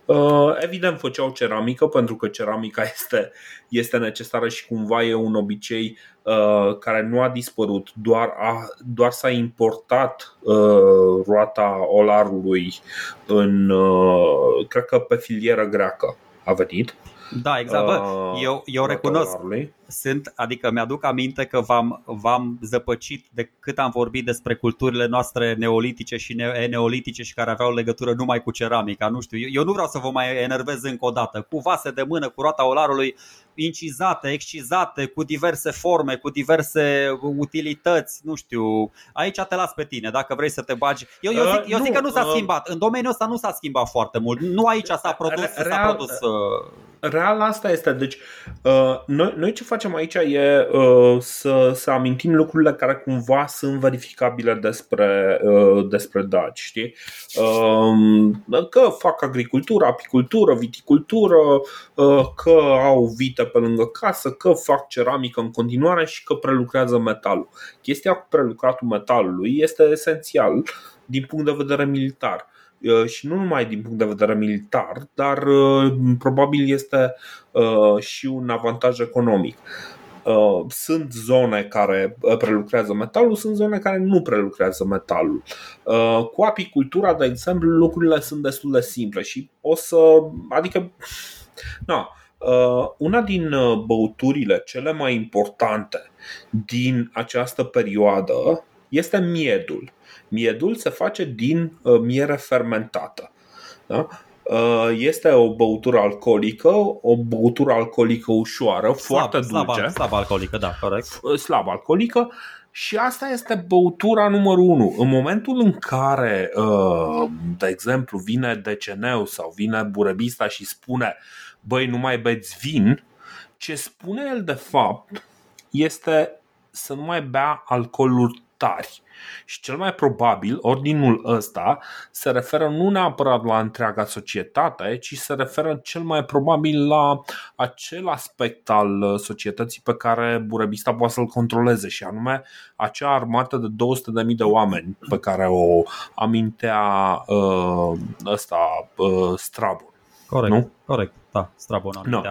Uh, evident făceau ceramică pentru că ceramica (laughs) este, este necesară și cumva e un obicei uh, care nu a dispărut, doar, a, doar s-a importat uh, roata olarului în, cred că pe filieră greacă a venit. Da, exact. Bă, eu, eu recunosc. Sunt, adică mi-aduc aminte că v-am, v-am zăpăcit de cât am vorbit despre culturile noastre neolitice și ne- neolitice și care aveau legătură numai cu ceramica. Nu știu, eu, eu nu vreau să vă mai enervez încă o dată. Cu vase de mână, cu roata olarului, incizate, excizate, cu diverse forme, cu diverse utilități, nu știu. Aici te las pe tine, dacă vrei să te bagi. Eu, eu, zic, eu zic că nu s-a uh, schimbat. În domeniul ăsta nu s-a schimbat foarte mult. Nu aici s-a produs. Real, s-a produs uh... real asta este. Deci, uh, noi, noi ce facem aici e uh, să, să amintim lucrurile care cumva sunt verificabile despre, uh, despre Daci, știi? Uh, că fac agricultură, apicultură, viticultură, uh, că au vite pe lângă casă, că fac ceramică în continuare și că prelucrează metalul. Chestia cu prelucratul metalului este esențial din punct de vedere militar uh, și nu numai din punct de vedere militar, dar uh, probabil este uh, și un avantaj economic. Sunt zone care prelucrează metalul, sunt zone care nu prelucrează metalul. Cu apicultura, de exemplu, lucrurile sunt destul de simple și o să. adică. No, Uh, una din uh, băuturile cele mai importante din această perioadă este miedul. Miedul se face din uh, miere fermentată. Da? Este o băutură alcoolică, o băutură alcoolică ușoară, slab, foarte dulce. Slab, slab alcoolică, da, corect. Slab alcoolică și asta este băutura numărul unu. În momentul în care, de exemplu, vine deceneu sau vine burebista și spune băi, nu mai beți vin, ce spune el de fapt este să nu mai bea alcooluri tari. Și cel mai probabil, ordinul ăsta se referă nu neapărat la întreaga societate, ci se referă cel mai probabil la acel aspect al societății pe care burebista poate să-l controleze și anume acea armată de 200.000 de oameni pe care o amintea uh, ăsta uh, Strabon. Corect, nu? corect da, Strabon no.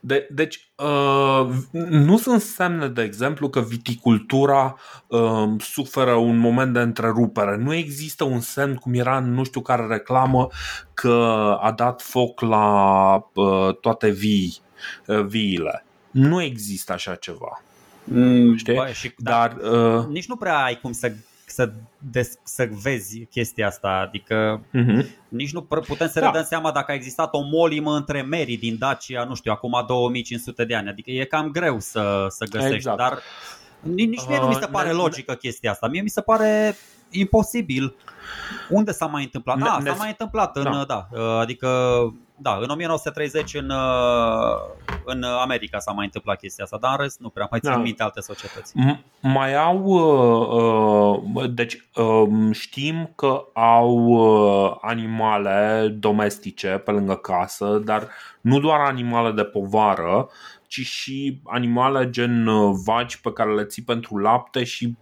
De, deci uh, nu sunt semne, de exemplu, că viticultura uh, suferă un moment de întrerupere. Nu există un semn, cum era nu știu care reclamă, că a dat foc la uh, toate vii, uh, viile. Nu există așa ceva. Mm, Știi? Bă, și, Dar, uh, nici nu prea ai cum să să, des, să vezi chestia asta. Adică uh-huh. nici nu putem să da. ne dăm seama dacă a existat o molimă între meri din Dacia, nu știu, acum 2500 de ani. Adică e cam greu să, să găsești, exact. dar nici mie nu mi se uh, pare logică chestia asta. Mie mi se pare imposibil. Unde s-a mai întâmplat? Da, s-a mai întâmplat în, da. da, adică da, în 1930 în, în America s-a mai întâmplat chestia asta, dar în rest nu prea mai țin da. minte alte societăți. Mai au, uh, uh, deci um, știm că au uh, animale domestice pe lângă casă, dar nu doar animale de povară, ci și animale gen vaci pe care le ții pentru lapte și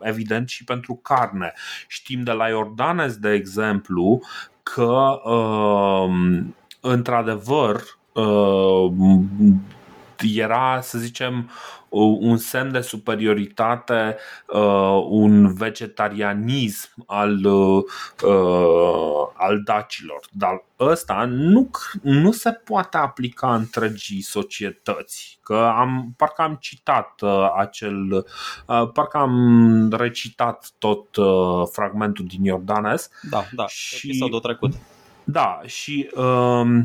evident și pentru carne. Știm de la Iordanes, de exemplu, că uh, într-adevăr uh, era, să zicem, un semn de superioritate, uh, un vegetarianism al, uh, al dacilor. Dar ăsta nu, nu se poate aplica întregii societăți. Că am, parcă am citat uh, acel, uh, parcă am recitat tot uh, fragmentul din Iordanes. Da, da, și, episodul trecut. Da, și uh,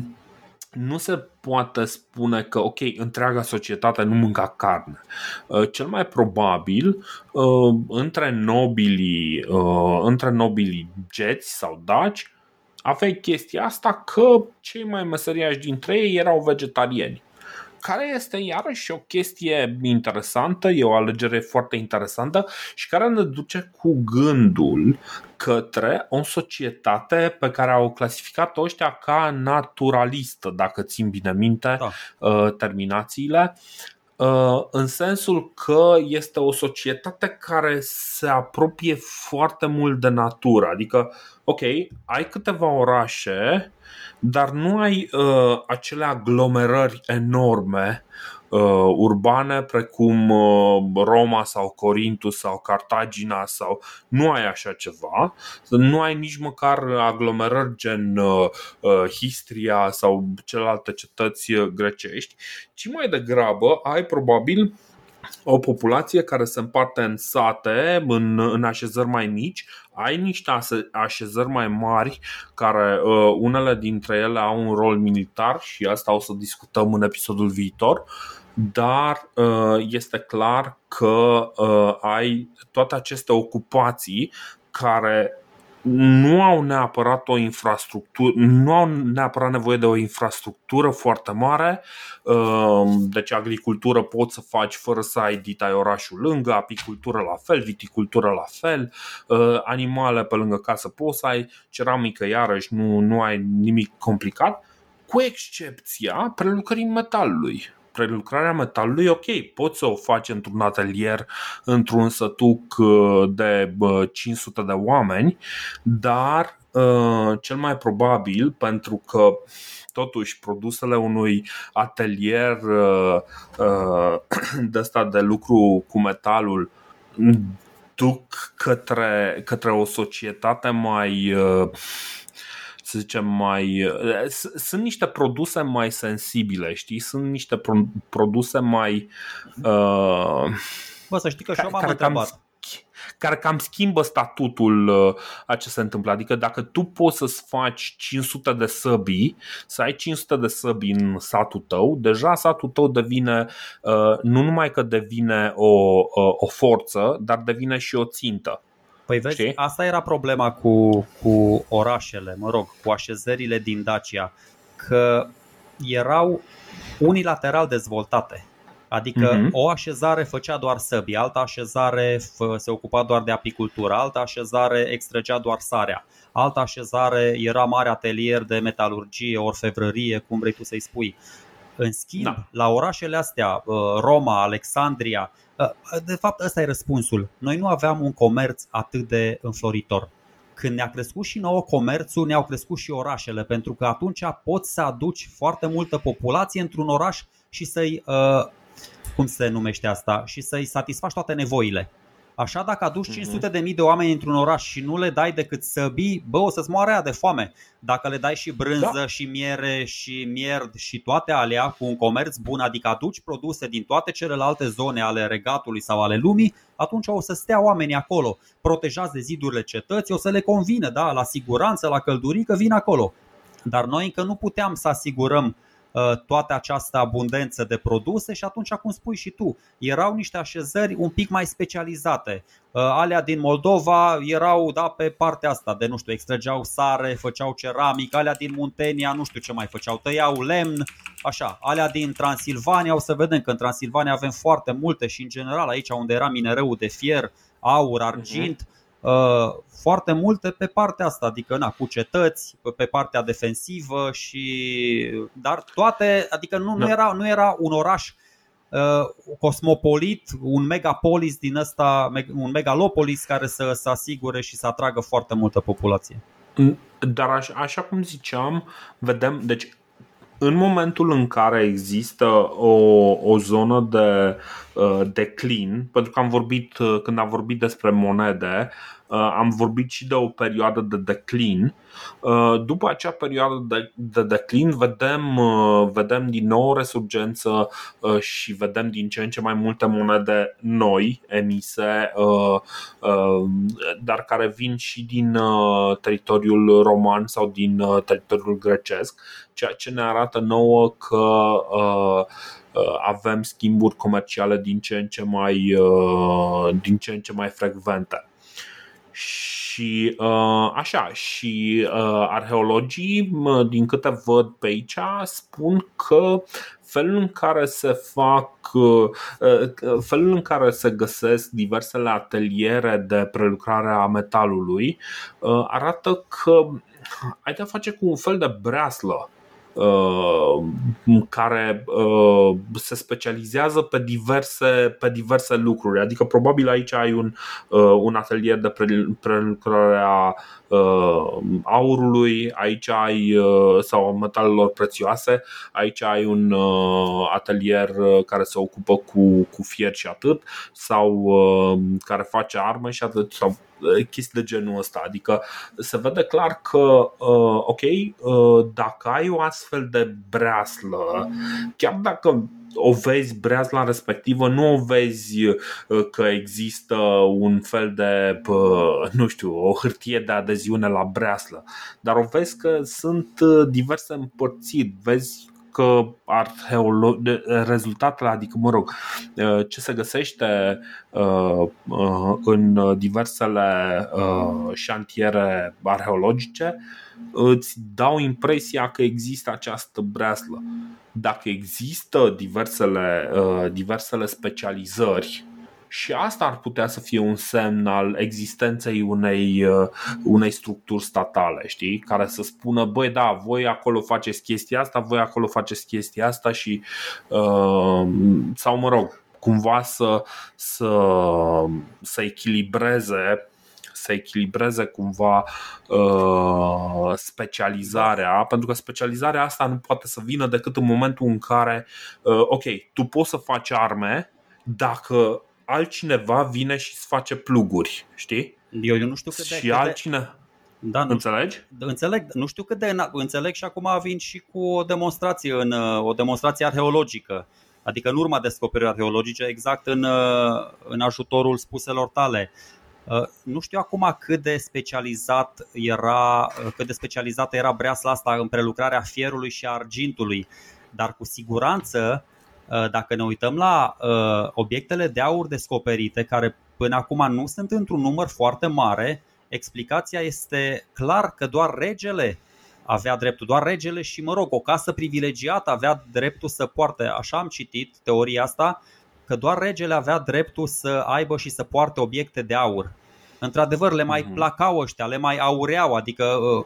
nu se poate spune că, ok, întreaga societate nu mânca carne. Uh, cel mai probabil, uh, între nobilii, uh, între nobilii geți sau daci, avea chestia asta că cei mai meseriași dintre ei erau vegetariani care este iarăși o chestie interesantă, e o alegere foarte interesantă și care ne duce cu gândul către o societate pe care au clasificat-o ăștia ca naturalistă, dacă țin bine minte da. Uh, terminațiile, uh, în sensul că este o societate care se apropie foarte mult de natură. Adică, ok, ai câteva orașe dar nu ai uh, acele aglomerări enorme uh, urbane precum uh, Roma sau Corintus sau Cartagina sau nu ai așa ceva, nu ai nici măcar aglomerări gen uh, uh, Histria sau celelalte cetăți uh, grecești, ci mai degrabă ai probabil o populație care se împarte în sate, în, în așezări mai mici, ai niște așezări mai mari care uh, unele dintre ele au un rol militar și asta o să discutăm în episodul viitor, dar uh, este clar că uh, ai toate aceste ocupații care nu au neapărat o infrastructură, nu au neapărat nevoie de o infrastructură foarte mare, ehm, deci agricultură poți să faci fără să ai ditai orașul lângă, apicultură la fel, viticultură la fel, ehm, animale pe lângă casă poți să ai, ceramică iarăși nu, nu ai nimic complicat, cu excepția prelucrării metalului prelucrarea metalului, ok, poți să o faci într-un atelier, într-un sătuc uh, de 500 de oameni, dar uh, cel mai probabil, pentru că totuși produsele unui atelier uh, (clears throat) de asta de lucru cu metalul duc către, către o societate mai să zicem, mai. Eh, sunt niște produse mai sensibile, știi? Sunt niște produse mai. Uh, Bă, să știi că și eu m-am întrebat care cam schimbă statutul uh, a ce se întâmplă. Adică dacă tu poți să-ți faci 500 de săbii, să ai 500 de săbii în satul tău, deja satul tău devine, uh, nu numai că devine o, o forță, dar devine și o țintă. Păi vezi, Știi? asta era problema cu, cu orașele, mă rog, cu așezările din Dacia, că erau unilateral dezvoltate. Adică uh-huh. o așezare făcea doar săbii, alta așezare se ocupa doar de apicultură, alta așezare extragea doar sarea, alta așezare era mare atelier de metalurgie, orfevrărie, cum vrei tu să-i spui. În schimb, da. la orașele astea, uh, Roma, Alexandria, uh, de fapt ăsta e răspunsul. Noi nu aveam un comerț atât de înfloritor. Când ne-a crescut și nouă comerțul, ne-au crescut și orașele, pentru că atunci poți să aduci foarte multă populație într-un oraș și să-i, uh, cum se numește asta, și să-i satisfaci toate nevoile. Așa dacă aduci 500 mhm. de mii de oameni într-un oraș și nu le dai decât săbii, bă, o să-ți moare de foame. Dacă le dai și brânză da. și miere și mierd și toate alea cu un comerț bun, adică aduci produse din toate celelalte zone ale regatului sau ale lumii, atunci o să stea oamenii acolo, protejați de zidurile cetății, o să le convină, da, la siguranță, la căldurică, vin acolo. Dar noi încă nu puteam să asigurăm uh, Uh, toată această abundență de produse și atunci, cum spui și tu, erau niște așezări un pic mai specializate. Uh, alea din Moldova erau da, pe partea asta de, nu știu, extrageau sare, făceau ceramic, alea din Muntenia, nu știu ce mai făceau, tăiau lemn, așa. Alea din Transilvania, o să vedem că în Transilvania avem foarte multe și în general aici unde era minereul de fier, aur, argint, uh-huh Uh, foarte multe pe partea asta, adică na, cu cetăți, pe partea defensivă și dar toate, adică nu, nu, da. era, nu era un oraș uh, cosmopolit, un megapolis din ăsta, un megalopolis care să, să asigure și să atragă foarte multă populație. Dar așa, așa cum ziceam, vedem, deci în momentul în care există o, o zonă de uh, declin, pentru că am vorbit, uh, când am vorbit despre monede, uh, am vorbit și de o perioadă de declin. Uh, după acea perioadă de, de declin, vedem, uh, vedem din nou o resurgență uh, și vedem din ce în ce mai multe monede noi emise, uh, uh, dar care vin și din uh, teritoriul roman sau din uh, teritoriul grecesc ceea ce ne arată nouă că uh, uh, avem schimburi comerciale din ce în ce mai, uh, din ce în ce mai frecvente. Și așa, și arheologii, din câte văd pe aici, spun că felul în care se fac, felul în care se găsesc diversele ateliere de prelucrare a metalului arată că ai de face cu un fel de breaslă. Uh, care uh, se specializează pe diverse, pe diverse lucruri. Adică probabil aici ai un, uh, un atelier de prelucrare a aurului, aici ai sau metalelor prețioase, aici ai un atelier care se ocupă cu, cu fier și atât sau care face arme și atât sau chestii de genul ăsta. Adică se vede clar că, uh, ok, uh, dacă ai o astfel de breaslă, chiar dacă o vezi breazla respectivă, nu o vezi uh, că există un fel de, nu știu, o hârtie de adeziune la breaslă, dar o vezi că sunt diverse împărțiri, vezi că arheolo- rezultatele, adică, mă rog, ce se găsește uh, uh, în diversele uh, șantiere arheologice, îți dau impresia că există această breaslă. Dacă există diversele, diversele specializări și asta ar putea să fie un semn al existenței unei, uh, unei structuri statale, știi? Care să spună, băi, da, voi acolo faceți chestia asta, voi acolo faceți chestia asta și, uh, sau mă rog, cumva să, să, să echilibreze să echilibreze cumva uh, specializarea, pentru că specializarea asta nu poate să vină decât în momentul în care, uh, ok, tu poți să faci arme dacă altcineva vine și îți face pluguri, știi? Eu, eu nu știu cât de... Și altcineva... Da, nu, Înțelegi? Înțeleg, nu știu cât de înțeleg și acum vin și cu o demonstrație în o demonstrație arheologică. Adică în urma descoperirii arheologice, exact în, în ajutorul spuselor tale. Nu știu acum cât de specializat era, cât de specializată era breasla asta în prelucrarea fierului și a argintului, dar cu siguranță Uh, dacă ne uităm la uh, obiectele de aur descoperite, care până acum nu sunt într-un număr foarte mare, explicația este clar că doar regele avea dreptul, doar regele și, mă rog, o casă privilegiată avea dreptul să poarte, așa am citit teoria asta, că doar regele avea dreptul să aibă și să poarte obiecte de aur. Într-adevăr, le mai mhm. placau ăștia, le mai aureau, adică uh,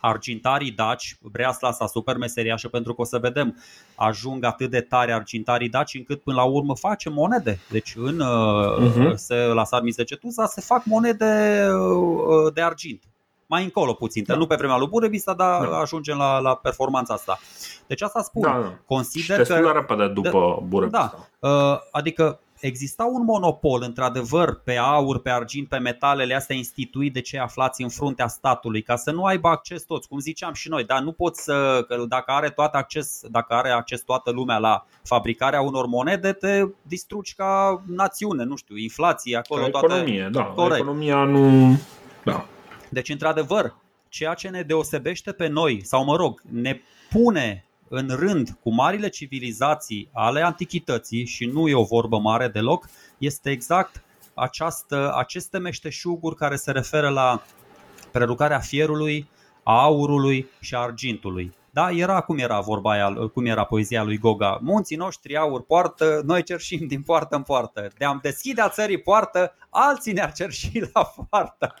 argintarii daci, breasla asta super meseriașă pentru că o să vedem, ajung atât de tare argintarii daci încât până la urmă face monede. Deci în uh-huh. se, la Sarmisegetusa se fac monede uh, de argint. Mai încolo puțin, da. nu pe vremea lui Burebista, dar da. ajungem la, la performanța asta. Deci asta spun. Da, da. Consider și că... repede după da, Burebista. Da, uh, adică exista un monopol, într-adevăr, pe aur, pe argint, pe metalele astea instituit de cei aflați în fruntea statului, ca să nu aibă acces toți, cum ziceam și noi, dar nu poți să, că dacă are, toată acces, dacă are acces toată lumea la fabricarea unor monede, te distrugi ca națiune, nu știu, inflație acolo. Ca economie, toate... da, Corect. economia nu... Da. Deci, într-adevăr, ceea ce ne deosebește pe noi, sau mă rog, ne pune în rând cu marile civilizații ale antichității, și nu e o vorbă mare deloc, este exact această, aceste meșteșuguri care se referă la prelucrarea fierului, a aurului și a argintului. Da, era cum era vorba aia, cum era poezia lui Goga. Munții noștri aur poartă, noi cerșim din poartă în poartă. De-am deschidea țării poartă, alții ne-ar cerși la poartă.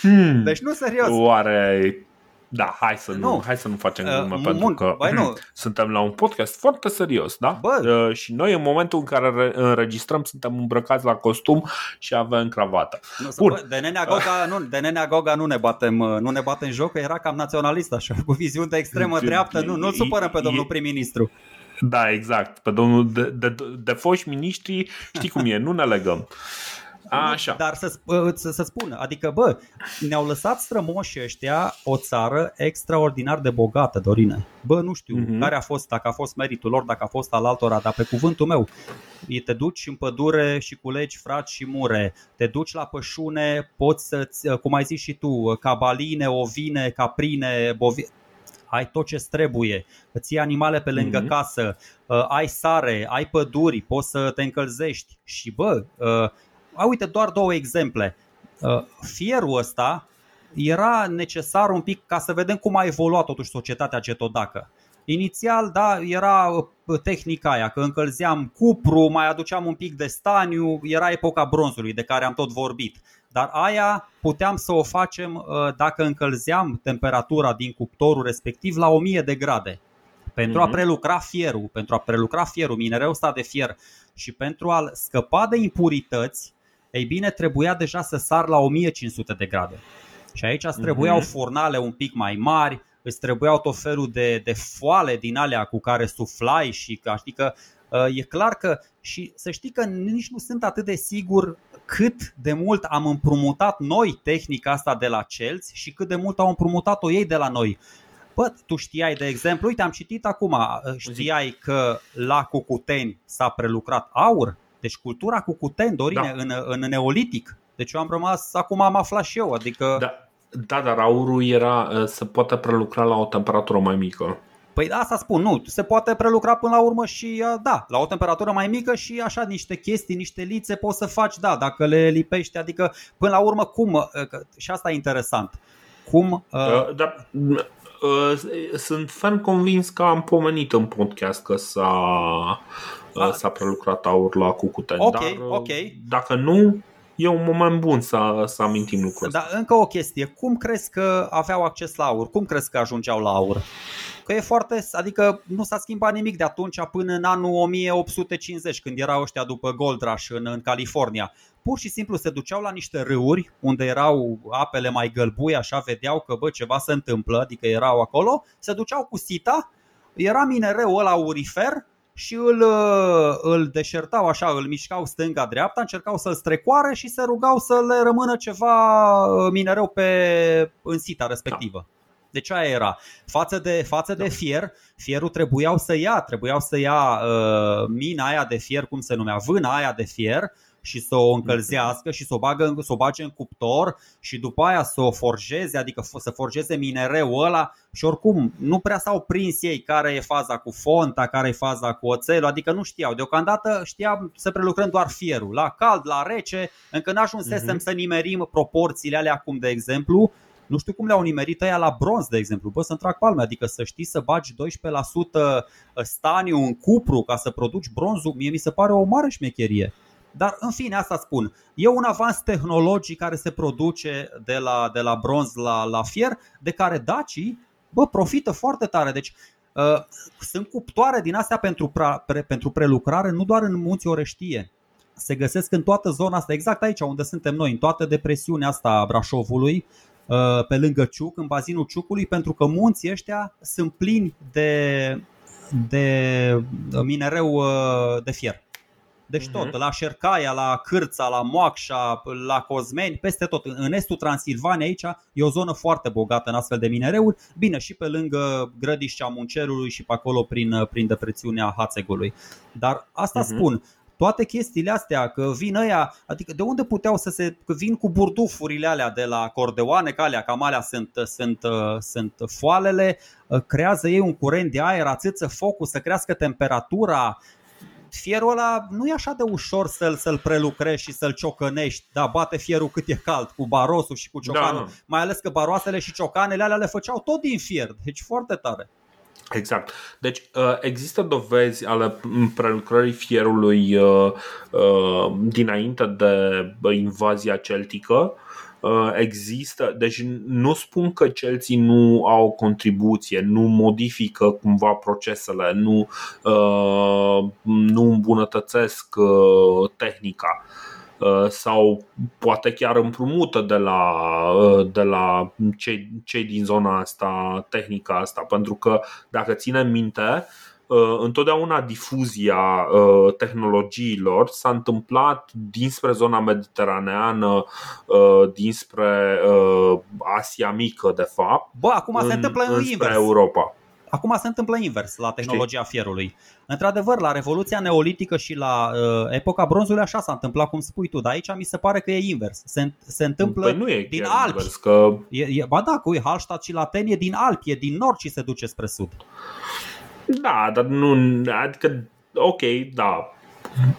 Hmm. (laughs) Deci nu serios. Oare Da, hai să nu, Nu. hai să nu facem Uh, glume, bun, pentru că băi, nu. (clears throat) suntem la un podcast foarte serios, da? Bă. Uh, și noi în momentul în care re- înregistrăm suntem îmbrăcați la costum și avem cravată. Nu, să- Bun. bă, de nenea Goga, (laughs) nu, de nenea Goga nu ne batem, uh, nu ne batem joc, că era cam naționalist așa, cu viziune de extremă dreaptă, nu, nu-l supărăm pe domnul E- prim-ministru. Da, exact. Pe domnul de, de, de foști miniștri, știi cum e, nu ne legăm. Așa. Dar să, sp- să, să spun, adică bă, ne-au lăsat strămoșii ăștia o țară extraordinar de bogată, Dorine. Bă, nu știu Mhm. care a fost, dacă a fost meritul lor, dacă a fost al altora, dar pe cuvântul meu, e- te duci în pădure și culegi frați și mure, te duci la pășune, poți să-ți, cum ai zis și tu, cabaline, ovine, caprine, bovine, ai tot ce trebuie, îți iei animale pe lângă Mhm. casă, uh, ai sare, ai păduri, poți să te încălzești și bă, uh, a, uite doar două exemple. Uh, Fierul ăsta era necesar un pic ca să vedem cum a evoluat totuși societatea cetodacă. Inițial, da, era uh, tehnica aia, că încălzeam cupru, mai aduceam un pic de staniu, era epoca bronzului de care am tot vorbit. Dar aia puteam să o facem uh, dacă încălzeam temperatura din cuptorul respectiv la 1000 de grade. Pentru a Mhm. prelucra fierul, pentru a prelucra fierul, minereul ăsta de fier și pentru a scăpa de impurități, ei bine, trebuia deja să sar la 1500 de grade. Și aici îți trebuiau Mhm. furnale un pic mai mari, îți trebuiau tot felul de, de foale din alea cu care suflai și că știi că uh, e clar că și să știi că nici nu sunt atât de sigur cât de mult am împrumutat noi tehnica asta de la Celți și cât de mult au împrumutat-o ei de la noi. Bă, tu știai, de exemplu, uite, am citit acum, uh, știai că la Cucuteni s-a prelucrat aur? Deci cultura Cucuteni, Dorine, Da. în, în neolitic. Deci eu am rămas, acum am aflat și eu, adică... Da, da, dar aurul era uh, să poată prelucra la o temperatură mai mică. Păi asta spun, nu, se poate prelucra până la urmă și uh, da, la o temperatură mai mică și așa niște chestii, niște lițe poți să faci, da, dacă le lipești, adică până la urmă cum, uh, că- și asta e interesant, cum, uh, Uh, dar uh, sunt ferm convins că am pomenit în podcast că s-a, uh, Ah. s-a prelucrat aur la Cucuteni. Ok, dar, uh, ok. Dacă nu, e un moment bun să, să amintim lucrul ăsta. dar încă o chestie, cum crezi că aveau acces la aur, cum crezi că ajungeau la aur? Că e foarte, adică nu s-a schimbat nimic de atunci până în anul 1850 când erau ăștia după Gold Rush în, în California. Pur și simplu se duceau la niște râuri unde erau apele mai gălbui, așa vedeau că bă, ceva se întâmplă, adică erau acolo, se duceau cu sita, era minereu ăla aurifer și îl, uh, îl deșertau așa, îl mișcau stânga-dreapta, încercau să-l strecoare și se rugau să le rămână ceva uh, minereu pe, în sita respectivă. Deci aia era. Față de, față de fier, fierul trebuiau să ia, trebuiau să ia uh, mina aia de fier, cum se numea, vâna aia de fier și să o încălzească și să o, bagă, în- să o bage în cuptor și după aia să o forjeze, adică f- să forjeze minereul ăla și oricum nu prea s-au prins ei care e faza cu fonta, care e faza cu oțelul, adică nu știau. Deocamdată știam să prelucrăm doar fierul, la cald, la rece, încă n-ajunsesem Mhm. să nimerim proporțiile alea acum, de exemplu, nu știu cum le-au nimerit ăia la bronz, de exemplu. Bă, să-mi trag palme, adică să știi să bagi 12% staniu în cupru ca să produci bronzul, mie mi se pare o mare șmecherie. Dar în fine, asta spun. E un avans tehnologic care se produce de la, de la bronz la, la fier, de care dacii bă, profită foarte tare. Deci uh, sunt cuptoare din astea pentru, pra, pre, pentru prelucrare, nu doar în munții Oreștie. Se găsesc în toată zona asta, exact aici unde suntem noi, în toată depresiunea asta a Brașovului, uh, pe lângă Ciuc, în bazinul Ciucului, pentru că munții ăștia sunt plini de, de minereu uh, de fier. Deci tot, Mhm. la Șercaia, la Cârța, la Moacșa, la Cozmeni, peste tot. În estul Transilvaniei aici e o zonă foarte bogată în astfel de minereuri. Bine, și pe lângă Grădiștea Muncerului și pe acolo prin, prin deprețiunea Hațegului. Dar asta Mhm. spun, toate chestiile astea, că vin ăia, adică de unde puteau să se, că vin cu burdufurile alea de la cordeoane, că alea, cam alea sunt, sunt, uh, sunt foalele, uh, creează ei un curent de aer, ațâță focul, să crească temperatura, fierul ăla nu e așa de ușor să-l, să-l prelucrezi și să-l ciocănești. Da, bate fierul cât e cald, cu barosul și cu ciocanul. Da. Mai ales că baroasele și ciocanele alea le făceau tot din fier. Deci foarte tare. Exact. Deci uh, există dovezi ale prelucrării fierului uh, uh, dinainte de invazia celtică. Există, deci nu spun că celții nu au o contribuție, nu modifică cumva procesele, nu, nu îmbunătățesc tehnica Uh, sau poate chiar împrumută de la, uh, de la cei, cei din zona asta, tehnică asta, pentru că dacă ținem minte, uh, întotdeauna difuzia tehnologiilor s-a întâmplat dinspre zona mediteraneană, dinspre Asia Mică, de fapt. Bă, acum se întâmplă în invers. Europa. Acum se întâmplă invers la tehnologia Știi? fierului. Într-adevăr, la Revoluția Neolitică și la uh, epoca bronzului așa s-a întâmplat cum spui tu, dar aici mi se pare că e invers. Se, se întâmplă păi nu e din Alpi. Invers, că... e, e, ba da, cu Hallstatt și Laten e din Alpi, e din nord și se duce spre sud. Da, dar nu, adică, ok, da,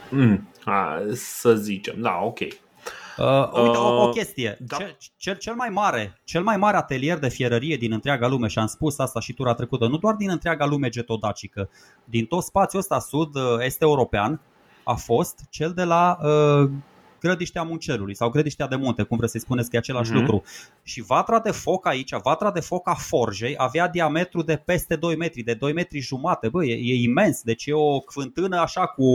mm, a, să zicem, da, ok. Uh, uite, o, o chestie. Da. Cel, cel, cel, mai mare, cel mai mare atelier de fierărie din întreaga lume, și am spus asta și tura trecută, nu doar din întreaga lume getodacică, din tot spațiul ăsta sud-est european, a fost cel de la uh, grădiștea muncerului sau grădiștea de munte, cum vreți să-i spuneți că e același uh-huh. lucru. Și vatra de foc aici, vatra de foc a forjei, avea diametru de peste 2 metri, de 2 metri jumate. Bă, e, e imens, deci e o cvântână așa cu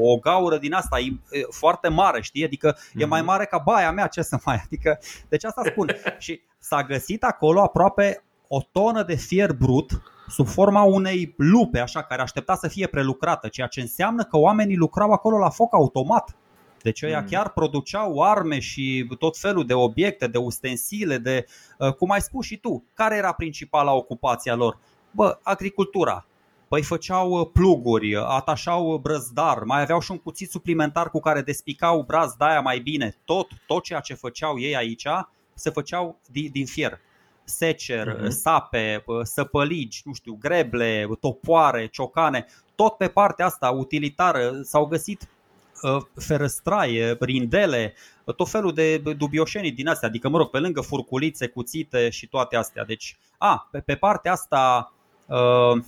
o gaură din asta e, e foarte mare, știi? Adică uh-huh. e mai mhm. mare ca baia mea, ce să mai... Adică, deci asta spun. (laughs) și s-a găsit acolo aproape o tonă de fier brut sub forma unei lupe, așa, care aștepta să fie prelucrată, ceea ce înseamnă că oamenii lucrau acolo la foc automat. Deci ăia mm. chiar produceau arme și tot felul de obiecte, de ustensile, de, uh, cum ai spus și tu, care era principala ocupația lor? Bă, agricultura. Păi făceau uh, pluguri, atașau brăzdar, mai aveau și un cuțit suplimentar cu care despicau brazda aia mai bine. Tot, tot ceea ce făceau ei aici se făceau din, din fier secer, uh-huh. sape, uh, săpăligi, nu știu, greble, topoare, ciocane, tot pe partea asta utilitară s-au găsit Uh, ferăstraie, rindele, tot felul de dubioșenii din astea, adică mă rog, pe lângă furculițe, cuțite și toate astea. Deci, a, pe, pe partea asta uh,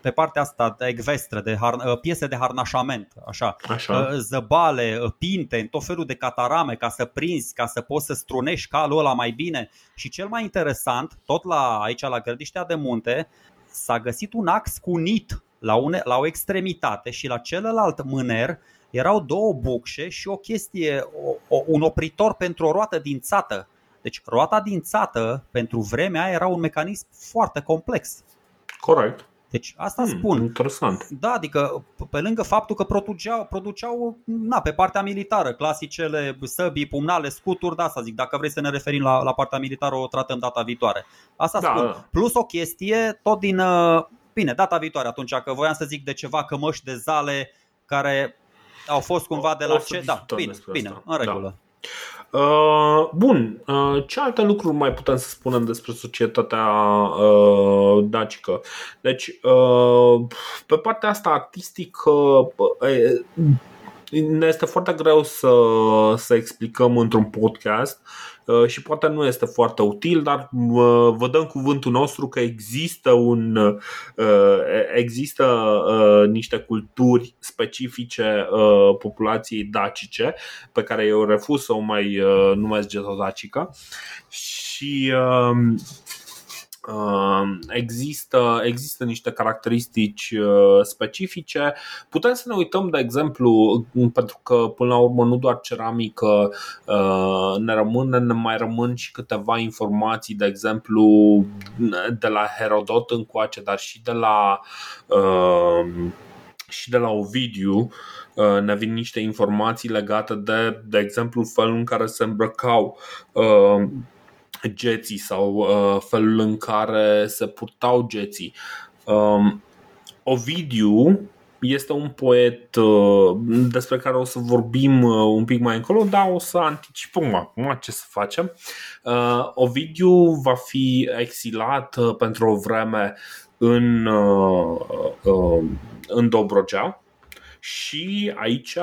pe partea asta de ecvestră, de har, uh, piese de harnașament, așa, așa. zăbale, pinte, tot felul de catarame ca să prinzi, ca să poți să strunești calul ăla mai bine. Și cel mai interesant, tot la aici la Gărdiștea de Munte, s-a găsit un ax cu nit la, une, la o extremitate și la celălalt mâner erau două bucșe și o chestie, o, o, un opritor pentru o roată dințată. Deci roata dințată pentru vremea aia era un mecanism foarte complex. Corect. Deci asta hmm, spun. Interesant. Da, adică pe lângă faptul că produceau, produceau na, pe partea militară, clasicele săbii, pumnale, scuturi, da, asta zic, dacă vrei să ne referim la, la partea militară, o tratăm data viitoare. Asta da, spun. Da. Plus o chestie, tot din, uh, Bine, data viitoare atunci, că voiam să zic de ceva cămăși de zale care au fost cumva de la ce. Da, bine, bine, asta. în regulă. Da. Uh, bun, uh, ce alte lucruri mai putem să spunem despre societatea uh, dacică? Deci, uh, pe partea asta artistică, uh, ne este foarte greu să, să explicăm într-un podcast Uh, și poate nu este foarte util, dar uh, vă dăm cuvântul nostru că există un uh, există niște culturi specifice populației dacice pe care eu refuz să o mai numesc getodacică și Um, există, există niște caracteristici uh, specifice. Putem să ne uităm, de exemplu, pentru că până la urmă nu doar ceramică uh, ne rămâne, ne mai rămân și câteva informații, de exemplu, de la Herodot încoace, dar și de la um, și de la Ovidiu uh, ne vin niște informații legate de, de exemplu, felul în care se îmbrăcau geții sau uh, felul în care se purtau geții. Um, Ovidiu este un poet uh, despre care o să vorbim uh, un pic mai încolo, dar o să anticipăm acum ce să facem. Uh, Ovidiu va fi exilat uh, pentru o vreme în, uh, uh, în Dobrogea și aici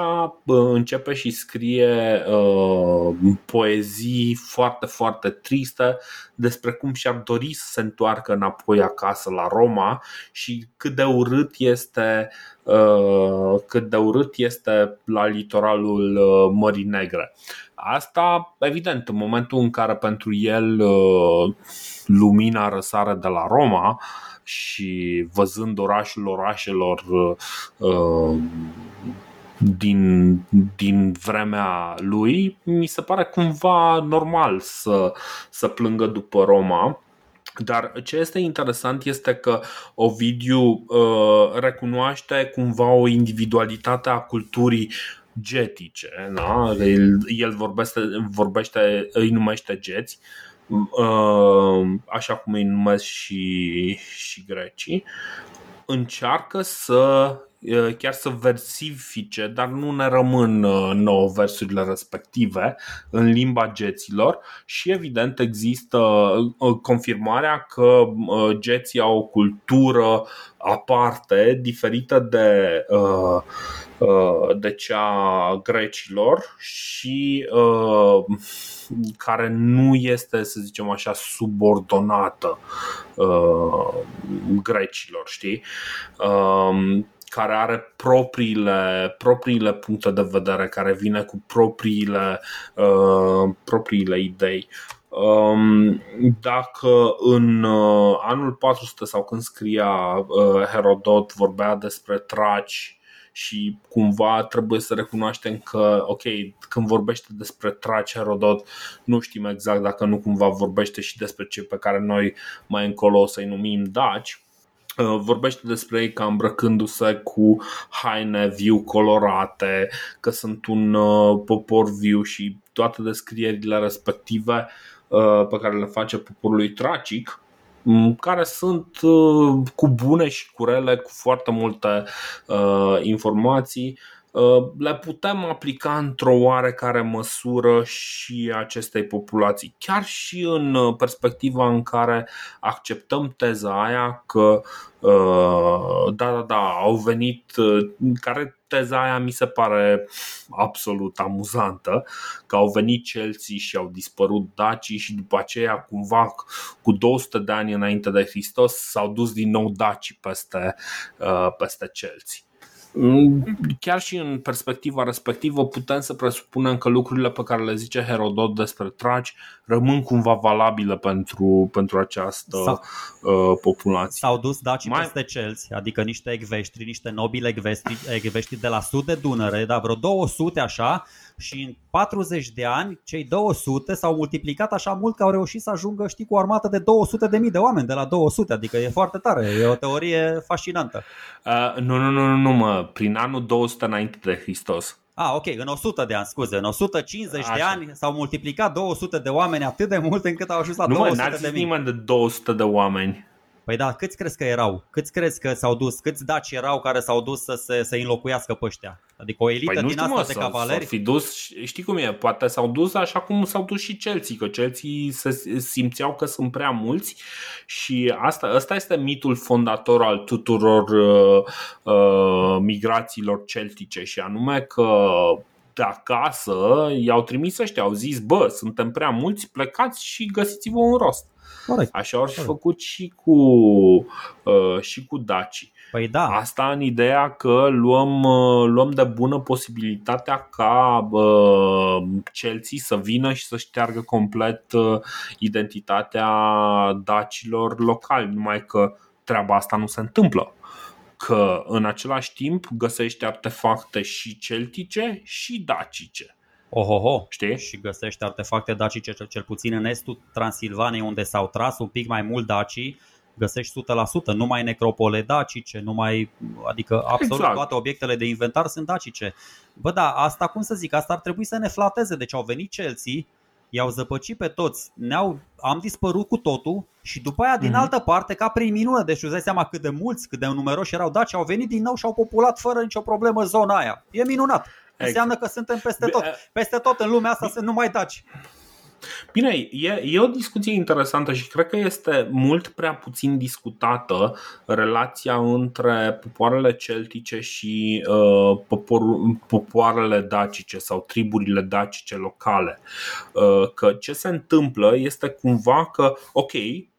începe și scrie uh, poezii foarte, foarte triste despre cum și-ar dori să se întoarcă înapoi acasă la Roma și cât de urât este uh, cât de urât este la litoralul uh, Mării Negre. Asta, evident, în momentul în care pentru el uh, lumina răsare de la Roma, și văzând orașul orașelor uh, din, din vremea lui, mi se pare cumva normal să, să plângă după Roma. Dar ce este interesant este că Ovidiu uh, recunoaște cumva o individualitate a culturii getice. Da? El, el vorbește, vorbește, îi numește geți Uh, așa cum îi numesc și, și grecii, încearcă să uh, chiar să versifice, dar nu ne rămân uh, nouă versurile respective în limba geților și evident există confirmarea că geții au o cultură aparte, diferită de de cea grecilor și care nu este, să zicem așa, subordonată uh, grecilor, știi? Uh, care are propriile, propriile puncte de vedere, care vine cu propriile, uh, propriile idei. Um, dacă în uh, anul 400 sau când scria uh, Herodot vorbea despre traci și cumva trebuie să recunoaștem că, ok, când vorbește despre Traci Herodot, nu știm exact dacă nu cumva vorbește și despre cei pe care noi mai încolo o să-i numim daci, uh, vorbește despre ei ca îmbrăcându-se cu haine viu colorate, că sunt un uh, popor viu și toate descrierile respective uh, pe care le face poporului tracic care sunt uh, cu bune și cu rele, cu foarte multe uh, informații. uh, le putem aplica într-o oarecare măsură și acestei populații. Chiar și în perspectiva în care acceptăm teza aia că da, da, da, au venit, care teza aia mi se pare absolut amuzantă, că au venit Chelsea și au dispărut dacii și după aceea cumva cu 200 de ani înainte de Hristos s-au dus din nou dacii peste, uh, peste Chelsea. Mm, chiar și în perspectiva respectivă putem să presupunem că lucrurile pe care le zice Herodot despre traci rămân cumva valabile pentru, pentru această S-au, uh, populație. S-au dus dacii Mai... peste celți, adică niște ecveștri, niște nobili ecveștri, ecveștri de la sud de Dunăre, dar vreo 200 așa, și în 40 de ani cei 200 s-au multiplicat așa mult că au reușit să ajungă, știi, cu o armată de 200 de mii de oameni de la 200, adică e foarte tare, e o teorie fascinantă. Uh, nu, nu, nu, nu, mă, prin anul 200 înainte de Hristos. Ah, ok, în 100 de ani, scuze, în 150 Așa. de ani s-au multiplicat 200 de oameni atât de mult încât au ajuns la nu, 200 mă, de mii. nimeni de 200 de oameni. Păi da, câți crezi că erau? Câți crezi că s-au dus? Câți daci erau care s-au dus să se să înlocuiască pe ăștia? Adică o elită păi din asta mă, de cavaleri? Fi dus, știi cum e, poate s-au dus așa cum s-au dus și Chelsea, că Chelsea se simțeau că sunt prea mulți și asta, asta este mitul fondator al tuturor uh, uh, migrațiilor celtice și anume că de acasă i-au trimis ăștia, au zis, bă, suntem prea mulți, plecați și găsiți-vă un rost. Corect. Așa au și făcut și cu, uh, și cu Daci. Păi da. Asta în ideea că luăm, uh, luăm de bună posibilitatea ca uh, Chelsea să vină și să șteargă complet uh, identitatea dacilor locali, numai că treaba asta nu se întâmplă că în același timp găsești artefacte și celtice și dacice. Ohoho, știi? Și găsești artefacte dacice cel, cel puțin în estul Transilvaniei unde s-au tras un pic mai mult dacii găsești 100%, numai necropole dacice, numai, adică absolut exact. toate obiectele de inventar sunt dacice. Bă, da, asta cum să zic, asta ar trebui să ne flateze. Deci au venit Chelsea, i-au zăpăcit pe toți, ne-au, am dispărut cu totul și după aia din mm-hmm. altă parte, ca prin minune, deci îți dai seama cât de mulți, cât de numeroși erau daci, au venit din nou și au populat fără nicio problemă zona aia. E minunat. Înseamnă că suntem peste tot. Peste tot în lumea asta sunt numai daci. Bine, e, e o discuție interesantă și cred că este mult prea puțin discutată relația între popoarele celtice și uh, popor, popoarele dacice sau triburile dacice locale. Uh, că ce se întâmplă este cumva că, ok,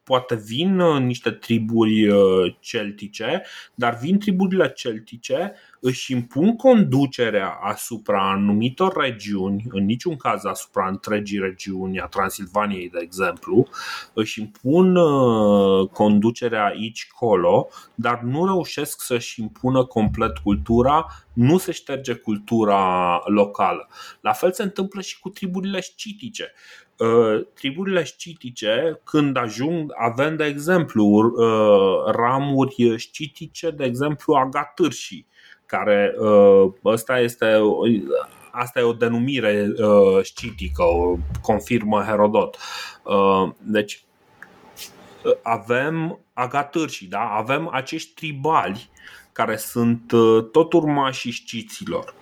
poate vin uh, niște triburi uh, celtice, dar vin triburile celtice, își impun conducerea asupra anumitor regiuni, în niciun caz asupra întregii regiuni a Transilvaniei, de exemplu, își impun uh, conducerea aici colo, dar nu reușesc să-și impună complet cultura, nu se șterge cultura locală. La fel se întâmplă și cu triburile scitice. Uh, triburile scitice, când ajung, avem, de exemplu, uh, ramuri scitice, de exemplu, agatârșii, care uh, ăsta este asta e o denumire scitică, o confirmă Herodot. Deci avem agatârșii, da? avem acești tribali care sunt tot urmașii sciților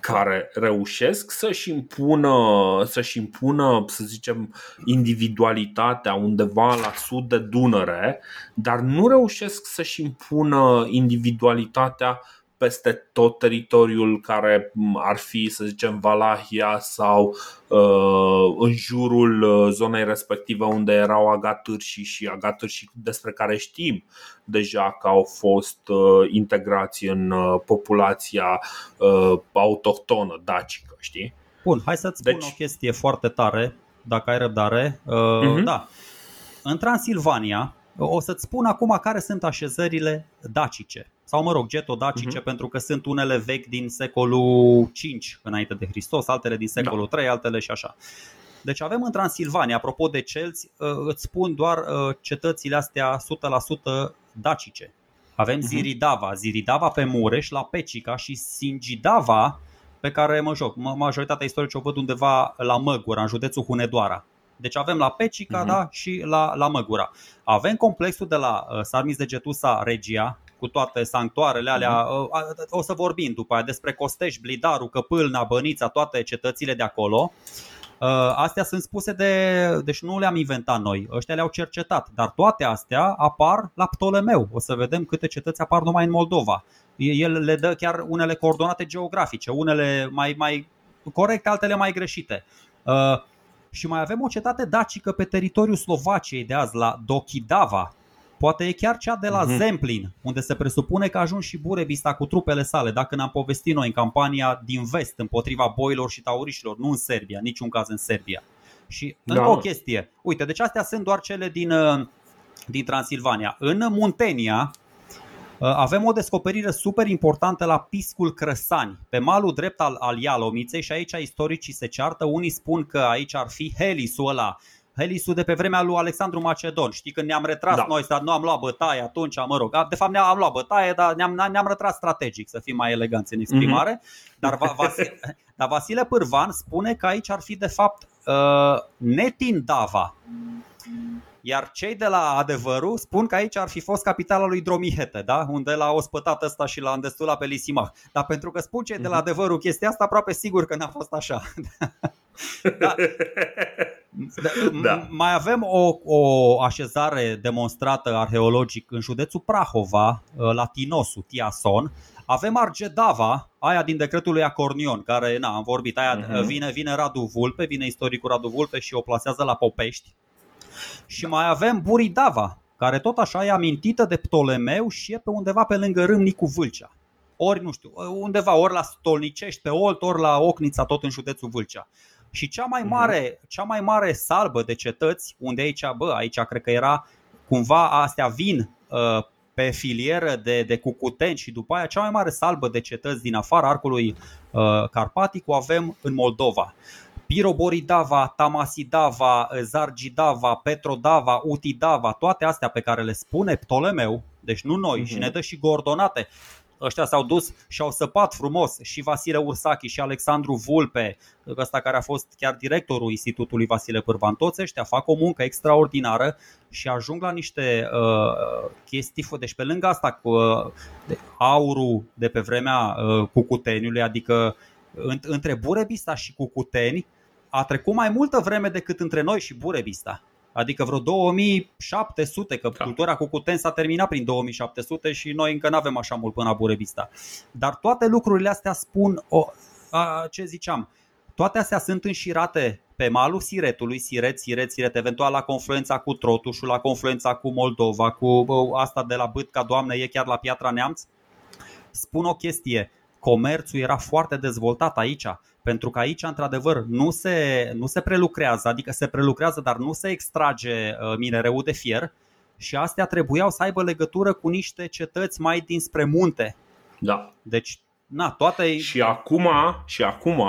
care reușesc să-și impună, să-și impună, să zicem, individualitatea undeva la sud de Dunăre, dar nu reușesc să-și impună individualitatea peste tot teritoriul care ar fi, să zicem, Valahia sau uh, în jurul uh, zonei respective unde erau agatârși și agatârși despre care știm deja că au fost uh, integrați în uh, populația uh, autohtonă dacică, știi? Bun, hai să-ți spun deci... o chestie foarte tare, dacă ai răbdare. Uh, uh-huh. Da. În Transilvania, o să-ți spun acum care sunt așezările dacice sau mă rog, getodacice, uh-huh. pentru că sunt unele vechi din secolul 5 înainte de Hristos, altele din secolul da. 3, altele și așa. Deci avem în Transilvania, apropo de celți, uh, îți spun doar uh, cetățile astea 100% dacice. Avem uh-huh. Ziridava, Ziridava pe Mureș, la Pecica și Singidava, pe care mă joc. Majoritatea istorici o văd undeva la Măgura, în județul Hunedoara. Deci avem la Pecica uh-huh. da, și la, la Măgura. Avem complexul de la uh, Sarmis de Getusa Regia, cu toate sanctuarele alea. Uh-huh. O să vorbim după aia despre Costeș, Blidaru, Căpâlna, Bănița, toate cetățile de acolo. Uh, astea sunt spuse de. Deci nu le-am inventat noi, ăștia le-au cercetat. Dar toate astea apar la Ptolemeu. O să vedem câte cetăți apar numai în Moldova. El le dă chiar unele coordonate geografice, unele mai, mai corecte, altele mai greșite. Uh, și mai avem o cetate dacică pe teritoriul Slovaciei de azi, la Dokidava, Poate e chiar cea de la uh-huh. Zemplin, unde se presupune că a ajuns și Burebista cu trupele sale, dacă ne-am povestit noi în campania din vest împotriva boilor și taurișilor, nu în Serbia, niciun caz în Serbia. Și da. încă o chestie, uite, deci astea sunt doar cele din, uh, din Transilvania. În Muntenia, uh, avem o descoperire super importantă la Piscul Crăsani, pe malul drept al, al Ialomiței și aici istoricii se ceartă. Unii spun că aici ar fi Helisul ăla Helisul de pe vremea lui Alexandru Macedon. Știi când ne-am retras da. noi, nu am luat bătaie atunci, mă rog. De fapt ne-am luat bătaie, dar ne-am, ne-am retras strategic, să fim mai eleganți în exprimare. Mm-hmm. Dar, Vasile, (laughs) dar Vasile Pârvan spune că aici ar fi de fapt uh, Netindava. Iar cei de la adevărul spun că aici ar fi fost capitala lui Dromihete, da? unde l-a ospătat ăsta și l-a îndestulat pe Lisimach. Dar pentru că spun cei de la mhm. adevărul chestia asta, aproape sigur că n-a fost așa. (laughs) da. (laughs) Da. (laughs) Mai avem o, o așezare demonstrată arheologic în județul Prahova, uh, la Tinosu, Tiason. Avem Argedava, aia din decretul lui Acornion, care, na, am vorbit, aia uh-huh. vine, vine Radu Vulpe, vine istoricul Radu Vulpe și o plasează la Popești. Și mai avem Buridava, care tot așa e amintită de Ptolemeu și e pe undeva pe lângă Râmnicu Vâlcea. Ori, nu știu, undeva, ori la Stolnicești pe Olt, ori la Ocnița, tot în județul Vâlcea. Și cea mai mhm. mare, cea mai mare salbă de cetăți, unde aici, bă, aici cred că era cumva astea vin uh, pe filieră de, de cucuteni și după aia cea mai mare salbă de cetăți din afara arcului uh, carpatic o avem în Moldova. Piroboridava, Tamasidava, Zargidava, Petrodava, Utidava, toate astea pe care le spune Ptolemeu, deci nu noi, uh-huh. și ne dă și coordonate ăștia s-au dus și au săpat frumos și Vasile Ursachi și Alexandru Vulpe, ăsta care a fost chiar directorul Institutului Vasile Pârvan, toți ăștia fac o muncă extraordinară și ajung la niște uh, chestii, deci pe lângă asta cu uh, aurul de pe vremea uh, Cucuteniului, adică între Burebista și Cucuteni, a trecut mai multă vreme decât între noi și Burebista. Adică vreo 2700, că da. cultura cu Cuten s-a terminat prin 2700 și noi încă nu avem așa mult până la Burebista. Dar toate lucrurile astea spun o, a, ce ziceam, toate astea sunt înșirate pe malul Siretului, Siret, Siret, Siret, eventual la confluența cu Trotușul, la confluența cu Moldova, cu asta de la Bâtca, doamne, e chiar la Piatra Neamț. Spun o chestie, comerțul era foarte dezvoltat aici, pentru că aici, într-adevăr, nu se, nu se prelucrează, adică se prelucrează, dar nu se extrage uh, minereul de fier și astea trebuiau să aibă legătură cu niște cetăți mai dinspre munte. Da. Deci, na, toate... Și acum, și acum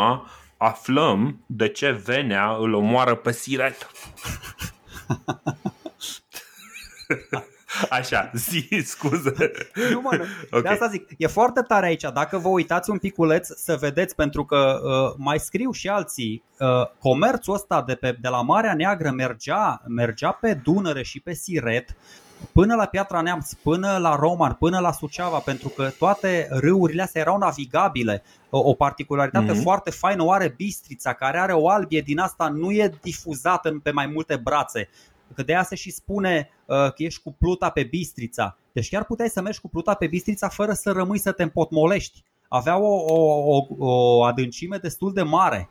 aflăm de ce Venea îl omoară pe Siret. (laughs) Așa, zi, scuze. Nu, mă, okay. de asta zic, e foarte tare aici. Dacă vă uitați un piculeț să vedeți, pentru că uh, mai scriu și alții, uh, comerțul ăsta de, pe, de la Marea Neagră mergea, mergea pe Dunăre și pe Siret până la Piatra Neamț, până la Roman, până la Suceava, pentru că toate râurile astea erau navigabile. O particularitate mm-hmm. foarte faină o are Bistrița, care are o albie din asta, nu e difuzată pe mai multe brațe. Că de aia se și spune uh, că ești cu pluta pe Bistrița. Deci chiar puteai să mergi cu pluta pe Bistrița fără să rămâi să te împotmolești. Avea o, o, o, o adâncime destul de mare.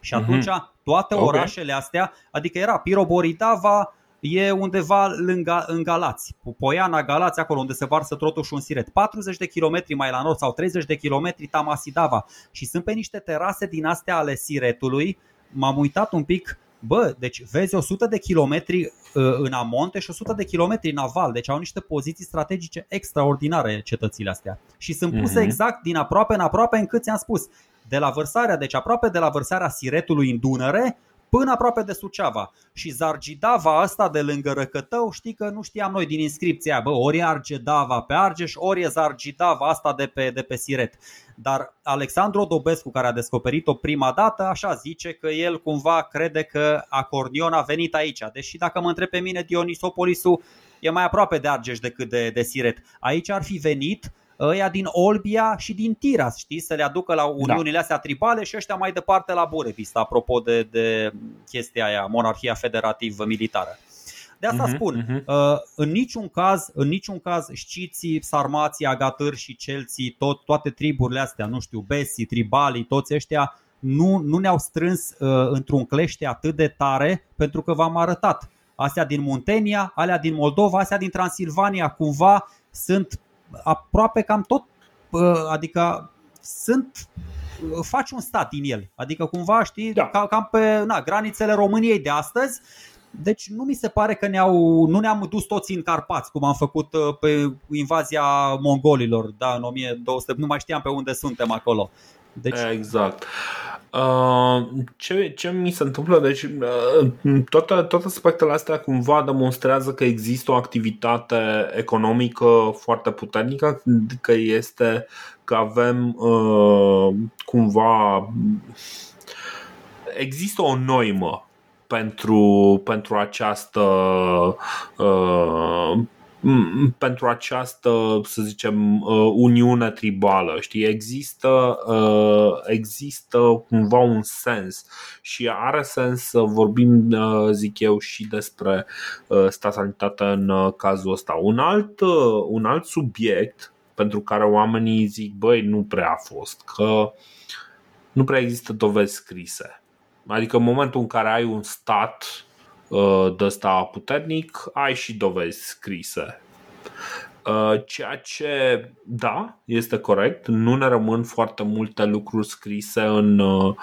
Și mhm. atunci toate okay. orașele astea, adică era Piroboridava, e undeva lângă, în Galați, Poiana, Galați, acolo unde se varsă trotul și un siret. 40 de kilometri mai la nord sau 30 de kilometri Tamasidava și sunt pe niște terase din astea ale siretului. M-am uitat un pic Bă, deci vezi 100 de kilometri uh, în amonte și 100 de kilometri în aval, deci au niște poziții strategice extraordinare cetățile astea. Și sunt puse mm-hmm. exact din aproape în aproape încât ți-am spus. De la vărsarea, deci aproape de la vărsarea Siretului în Dunăre până aproape de Suceava. Și Zargidava asta de lângă Răcătău, știi că nu știam noi din inscripția, bă, ori e Argedava pe Argeș, ori e Zargidava asta de pe, de pe Siret. Dar Alexandru Dobescu, care a descoperit-o prima dată, așa zice că el cumva crede că Acornion a venit aici. Deși dacă mă întreb pe mine, Dionisopolisul e mai aproape de Argeș decât de, de Siret. Aici ar fi venit ăia din Olbia și din Tiras, știi, să le aducă la uniunile da. astea tribale și ăștia mai departe la Burevista, apropo de, de chestia aia, monarhia federativă militară. De asta uh-huh, spun, uh-huh. Uh, în niciun caz, în niciun caz știții, sarmații, agatâri și celții, tot, toate triburile astea, nu știu, besii, tribalii, toți ăștia nu, nu ne-au strâns uh, într-un clește atât de tare pentru că v-am arătat. Astea din Muntenia, alea din Moldova, astea din Transilvania, cumva sunt aproape cam tot, adică sunt faci un stat din el. Adică cumva știi, da. cam pe na, granițele României de astăzi. Deci nu mi se pare că ne-au, nu ne-am dus toți în Carpați, cum am făcut uh, pe invazia mongolilor, da, în 1200, nu mai știam pe unde suntem acolo. Deci... Exact. Uh, ce, ce mi se întâmplă? Deci, uh, toate, toate aspectele astea cumva demonstrează că există o activitate economică foarte puternică, că este că avem uh, cumva există o noimă pentru, pentru această uh, pentru această, să zicem, uh, uniune tribală. Știi, există, uh, există cumva un sens și are sens să vorbim, uh, zic eu, și despre statalitate în cazul ăsta. Un alt, un alt subiect pentru care oamenii zic, băi, nu prea a fost, că nu prea există dovezi scrise. Adică în momentul în care ai un stat Uh, de ăsta puternic, ai și dovezi scrise. Uh, ceea ce, da, este corect, nu ne rămân foarte multe lucruri scrise în, uh,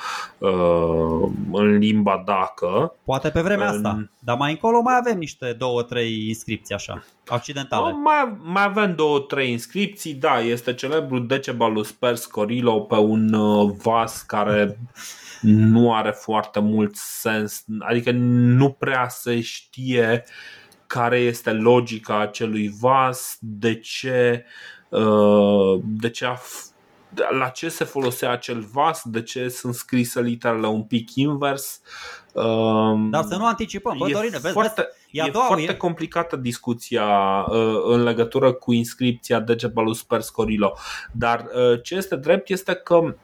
în limba dacă. Poate pe vremea în... asta, dar mai încolo mai avem niște două, trei inscripții așa, accidentale. Mai, mai avem două, trei inscripții, da, este celebrul Decebalus Pers Corilo pe un vas care (laughs) nu are foarte mult sens, adică nu prea se știe care este logica acelui vas, de ce, uh, de ce a la ce se folosea acel vas, de ce sunt scrise literele un pic invers. Um, Dar să nu anticipăm, bă, e Dorine, vezi, foarte, vezi, e, e foarte e... complicată discuția uh, în legătură cu inscripția Decebalus Pers Corilo. Dar uh, ce este drept este că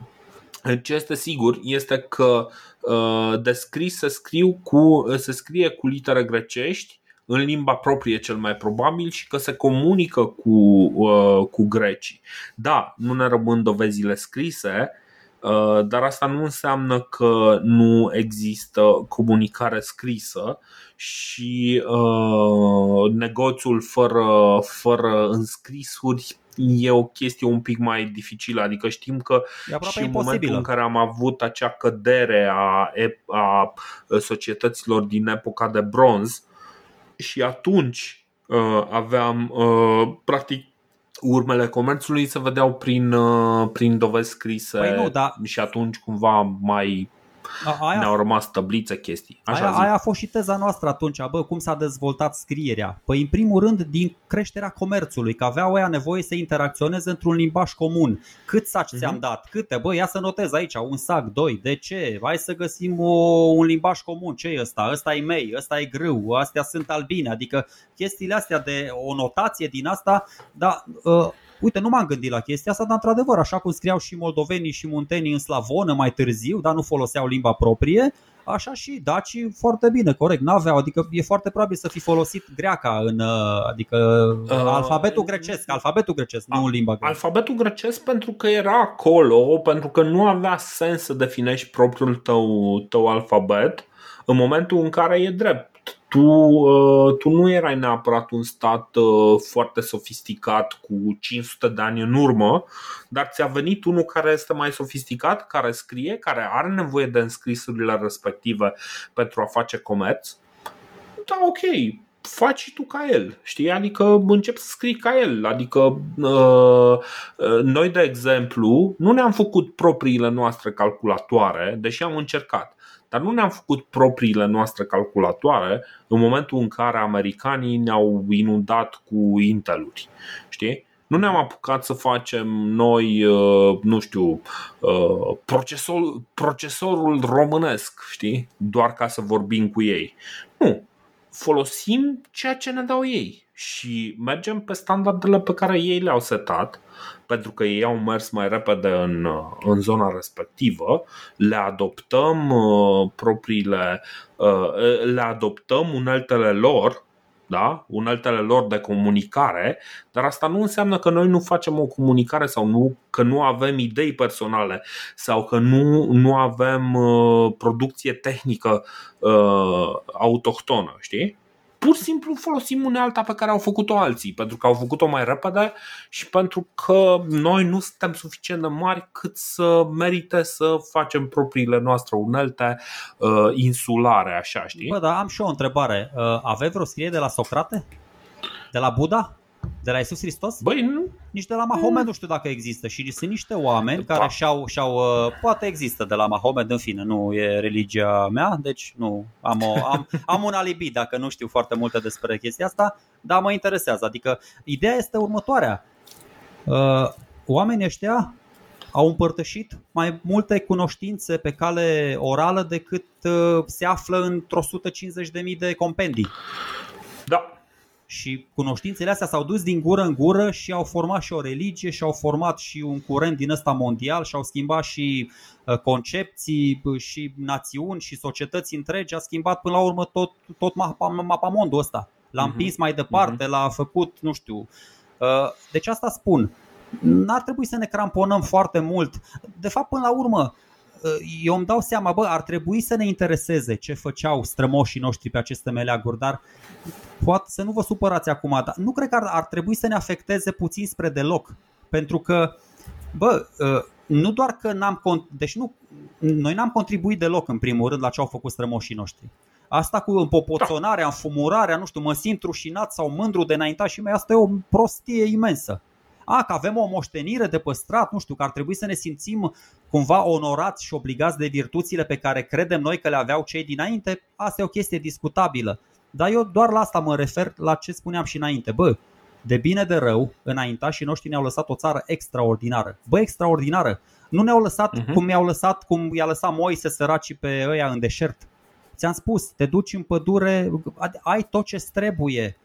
ce este sigur este că uh, de scris se, scriu cu, se scrie cu litere grecești în limba proprie cel mai probabil și că se comunică cu, uh, cu grecii. Da, nu ne rămân dovezile scrise, uh, dar asta nu înseamnă că nu există comunicare scrisă și uh, negoțul fără, fără înscrisuri e o chestie un pic mai dificilă. Adică știm că și în momentul în care am avut acea cădere a, a societăților din epoca de bronz, și atunci uh, aveam, uh, practic, urmele comerțului se vedeau prin, uh, prin dovezi scrise păi nu, da. și atunci cumva mai Aia, ne-au rămas tablițe chestii. Așa aia, aia a fost și teza noastră atunci, bă, cum s-a dezvoltat scrierea. Păi în primul rând din creșterea comerțului, că aveau aia nevoie să interacționeze într-un limbaj comun. Cât saci uh-huh. ți-am dat? Câte? Bă, ia să notez aici, un sac, doi, de ce? Hai să găsim o, un limbaj comun. Ce e ăsta? Ăsta e mei, ăsta e grâu, astea sunt albine. Adică chestiile astea de o notație din asta, da, uh, Uite, nu m-am gândit la chestia asta, dar într-adevăr, așa cum scriau și moldovenii și muntenii în slavonă mai târziu, dar nu foloseau limba proprie, așa și dacii foarte bine, corect, n-aveau, adică e foarte probabil să fi folosit greaca în, uh, adică uh, alfabetul grecesc, alfabetul grecesc, nu în limba grecă. Alfabetul grecesc pentru că era acolo, pentru că nu avea sens să definești propriul tău, tău alfabet în momentul în care e drept tu, uh, tu nu erai neapărat un stat uh, foarte sofisticat cu 500 de ani în urmă, dar ți-a venit unul care este mai sofisticat, care scrie, care are nevoie de înscrisurile respective pentru a face comerț. Da, ok, faci tu ca el, știi? Adică începi să scrii ca el. Adică uh, noi, de exemplu, nu ne-am făcut propriile noastre calculatoare, deși am încercat dar nu ne-am făcut propriile noastre calculatoare în momentul în care americanii ne-au inundat cu Inteluri. Știi? Nu ne-am apucat să facem noi, uh, nu știu, uh, procesorul, procesorul românesc, știi? Doar ca să vorbim cu ei. Nu. Folosim ceea ce ne dau ei și mergem pe standardele pe care ei le-au setat pentru că ei au mers mai repede în, în zona respectivă, le adoptăm uh, propriile, uh, le adoptăm uneltele lor da? uneltele lor de comunicare, dar asta nu înseamnă că noi nu facem o comunicare sau nu, că nu avem idei personale sau că nu, nu avem uh, producție tehnică uh, autohtonă, știi? Pur și simplu folosim unealta pe care au făcut-o alții, pentru că au făcut-o mai repede și pentru că noi nu suntem suficient de mari cât să merite să facem propriile noastre unelte uh, insulare, așa, știi? Bă, dar am și o întrebare. Uh, aveți vreo scrie de la Socrate? De la Buddha? De la Isus Hristos? Băi, nu. Nici de la Mahomet mm. nu știu dacă există și sunt niște oameni da. care și-au, și-au uh, poate există de la Mahomet, în fine, nu e religia mea, deci nu, am, o, am, (laughs) am un alibi dacă nu știu foarte multe despre chestia asta, dar mă interesează. Adică ideea este următoarea. Uh, oamenii ăștia au împărtășit mai multe cunoștințe pe cale orală decât uh, se află într-o 150.000 de compendii. Da, și cunoștințele astea s-au dus din gură în gură și au format și o religie și au format și un curent din ăsta mondial și au schimbat și uh, concepții și națiuni și societăți întregi. A schimbat până la urmă tot, tot mapamondul ăsta. L-a mhm. împins mai departe, uh-huh. l-a făcut, nu știu. Uh, deci asta spun. N-ar trebui să ne cramponăm foarte mult. De fapt, până la urmă, eu îmi dau seama, bă, ar trebui să ne intereseze ce făceau strămoșii noștri pe aceste meleaguri, dar poate să nu vă supărați acum, dar nu cred că ar, ar trebui să ne afecteze puțin spre deloc. Pentru că, bă, ă, nu doar că n-am. Deci nu, noi n-am contribuit deloc, în primul rând, la ce au făcut strămoșii noștri. Asta cu împopoțonarea, înfumurarea, nu știu, mă simt rușinat sau mândru de înaintașii mei, asta e o prostie imensă a, că avem o moștenire de păstrat, nu știu, că ar trebui să ne simțim cumva onorați și obligați de virtuțile pe care credem noi că le aveau cei dinainte, asta e o chestie discutabilă. Dar eu doar la asta mă refer la ce spuneam și înainte. Bă, de bine de rău, înaintașii noștri ne-au lăsat o țară extraordinară. Bă, extraordinară! Nu ne-au lăsat uh-huh. cum i-au lăsat, cum i-a lăsat Moise săraci pe ăia în deșert. Ți-am spus, te duci în pădure, ai tot ce trebuie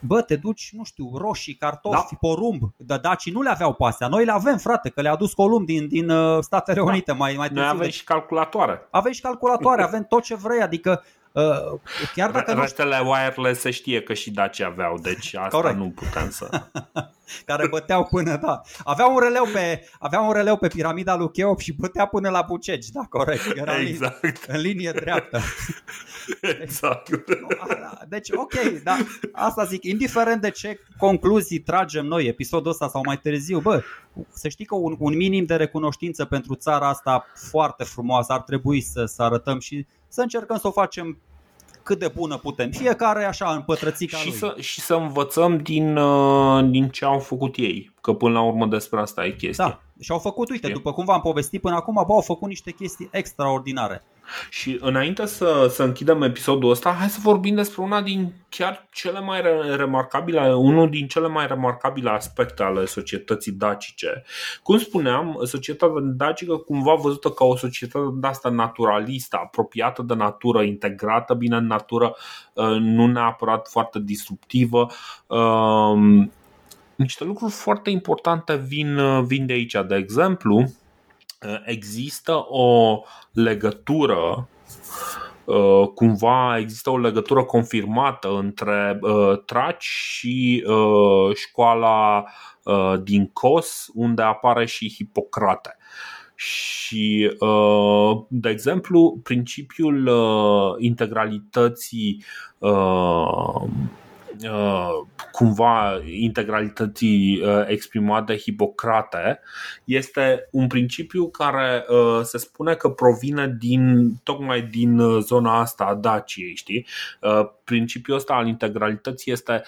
bă, te duci, nu știu, roșii, cartofi, da. porumb, dar dacii nu le aveau pe astea. Noi le avem, frate, că le-a dus Columb din, din Statele da. Unite da. mai, mai Noi avem și calculatoare. Avem și calculatoare, avem tot ce vrei, adică Uh, chiar dacă Restele nu... wireless se știe că și Dacia aveau, deci asta Corect. nu putem să... (laughs) Care băteau până, da. Avea un releu pe, avea un releu pe piramida lui Cheop și bătea până la Bucegi, da, corect. Era exact. în, în linie dreaptă. (laughs) Exact. Deci, ok, da, asta zic, indiferent de ce concluzii tragem noi episodul ăsta sau mai târziu, bă, să știi că un, un minim de recunoștință pentru țara asta foarte frumoasă ar trebui să, să arătăm și să încercăm să o facem cât de bună putem. Fiecare așa în pătrățica și lui. Să, și să învățăm din, uh, din ce au făcut ei. Că până la urmă despre asta e chestia. Da, și au făcut, uite, după cum v-am povestit până acum, bă, au făcut niște chestii extraordinare. Și înainte să, să închidem episodul ăsta, hai să vorbim despre una din chiar cele mai remarcabile, unul din cele mai remarcabile aspecte ale societății dacice. Cum spuneam, societatea dacică cumva văzută ca o societate de asta naturalistă, apropiată de natură, integrată bine în natură, uh, nu neapărat foarte disruptivă. Um, niște lucruri foarte importante vin, uh, vin de aici. De exemplu, Uh, există o legătură uh, cumva există o legătură confirmată între uh, Traci și școala din Kos, unde apare și Hipocrate. Și, de exemplu, principiul integralității Uh, cumva integralității uh, exprimate de Hipocrate este un principiu care uh, se spune că provine din tocmai din zona asta a Daciei, știi? Principiul ăsta al integralității este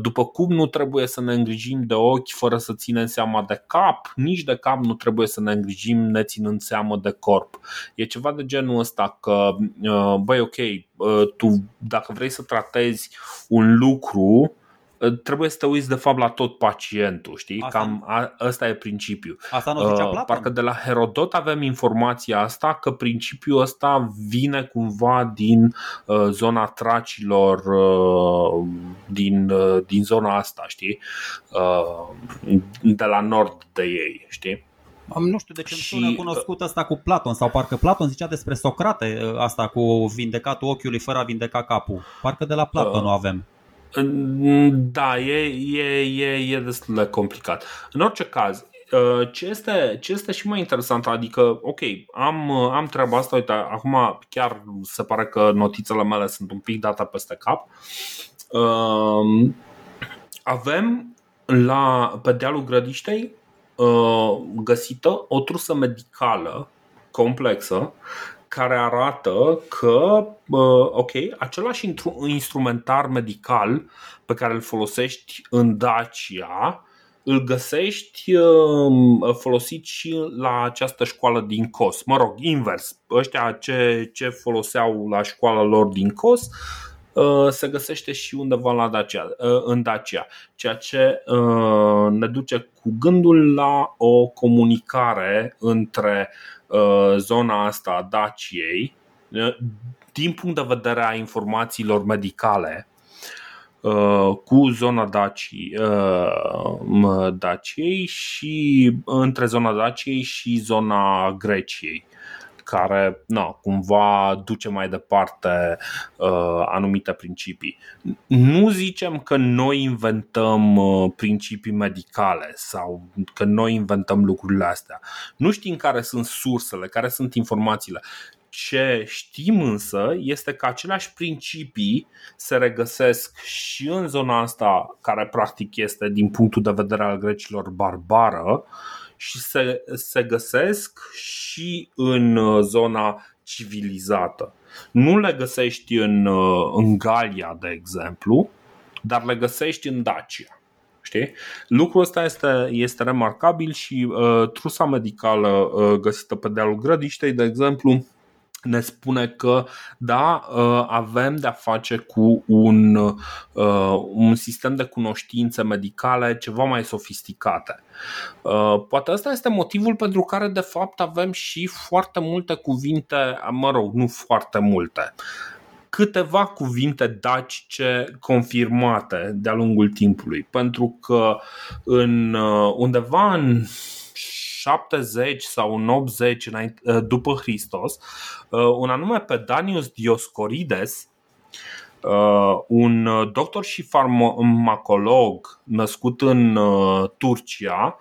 după cum nu trebuie să ne îngrijim de ochi fără să ținem seama de cap, nici de cap nu trebuie să ne îngrijim neținând seama de corp. E ceva de genul ăsta că, băi, ok, tu dacă vrei să tratezi un lucru, trebuie să te uiți de fapt la tot pacientul, știi? Asta, Cam a, ăsta e principiul. Asta nu zicea Platon? Parcă de la Herodot avem informația asta că principiul ăsta vine cumva din uh, zona tracilor uh, din, uh, din zona asta, știi? Uh, de la nord de ei, știi? Am, nu știu de ce și... îmi sună cunoscut asta cu Platon sau parcă Platon zicea despre Socrate uh, asta cu vindecatul ochiului fără a vindeca capul. Parcă de la Platon uh, nu avem. Da, e, e, e, e destul de complicat. În orice caz, uh, ce este, ce este și mai interesant, adică, ok, am, am treaba asta, uite, acum chiar se pare că notițele mele sunt un pic date peste cap. Avem la, pe dealul Grădiștei Uh, găsită o trusă medicală complexă care arată că, uh, ok, același instrumentar medical pe care îl folosești în Dacia, îl găsești uh, folosit și la această școală din COS. Mă rog, invers. Ăștia ce, ce foloseau la școala lor din COS Uh, se găsește și undeva la Dacia, uh, în Dacia, ceea ce uh, ne duce cu gândul la o comunicare între zona asta a Daciei din punct de vedere a informațiilor medicale cu zona Dacii, Daciei și între zona Daciei și zona Greciei care na, cumva duce mai departe uh, anumite principii. Nu zicem că noi inventăm uh, principii medicale sau că noi inventăm lucrurile astea. Nu știm care sunt sursele, care sunt informațiile. Ce știm însă este că aceleași principii se regăsesc și în zona asta, care practic este din punctul de vedere al grecilor barbară, și se, se găsesc și în uh, zona civilizată. Nu le găsești în, uh, în Galia, de exemplu, dar le găsești în Dacia. Știi? Lucrul ăsta este, este remarcabil și uh, trusa medicală uh, găsită pe dealul Grădiștei, de exemplu, ne spune că da, uh, avem de-a face cu un, uh, un sistem de cunoștințe medicale ceva mai sofisticate. Uh, poate ăsta este motivul pentru care de fapt avem și foarte multe cuvinte, mă rog, nu foarte multe, câteva cuvinte dacice confirmate de-a lungul timpului, pentru că în undeva în 70 sau în 80 după Hristos, un anume pe Danius Dioscorides, Uh, un doctor și farmacolog născut în uh, Turcia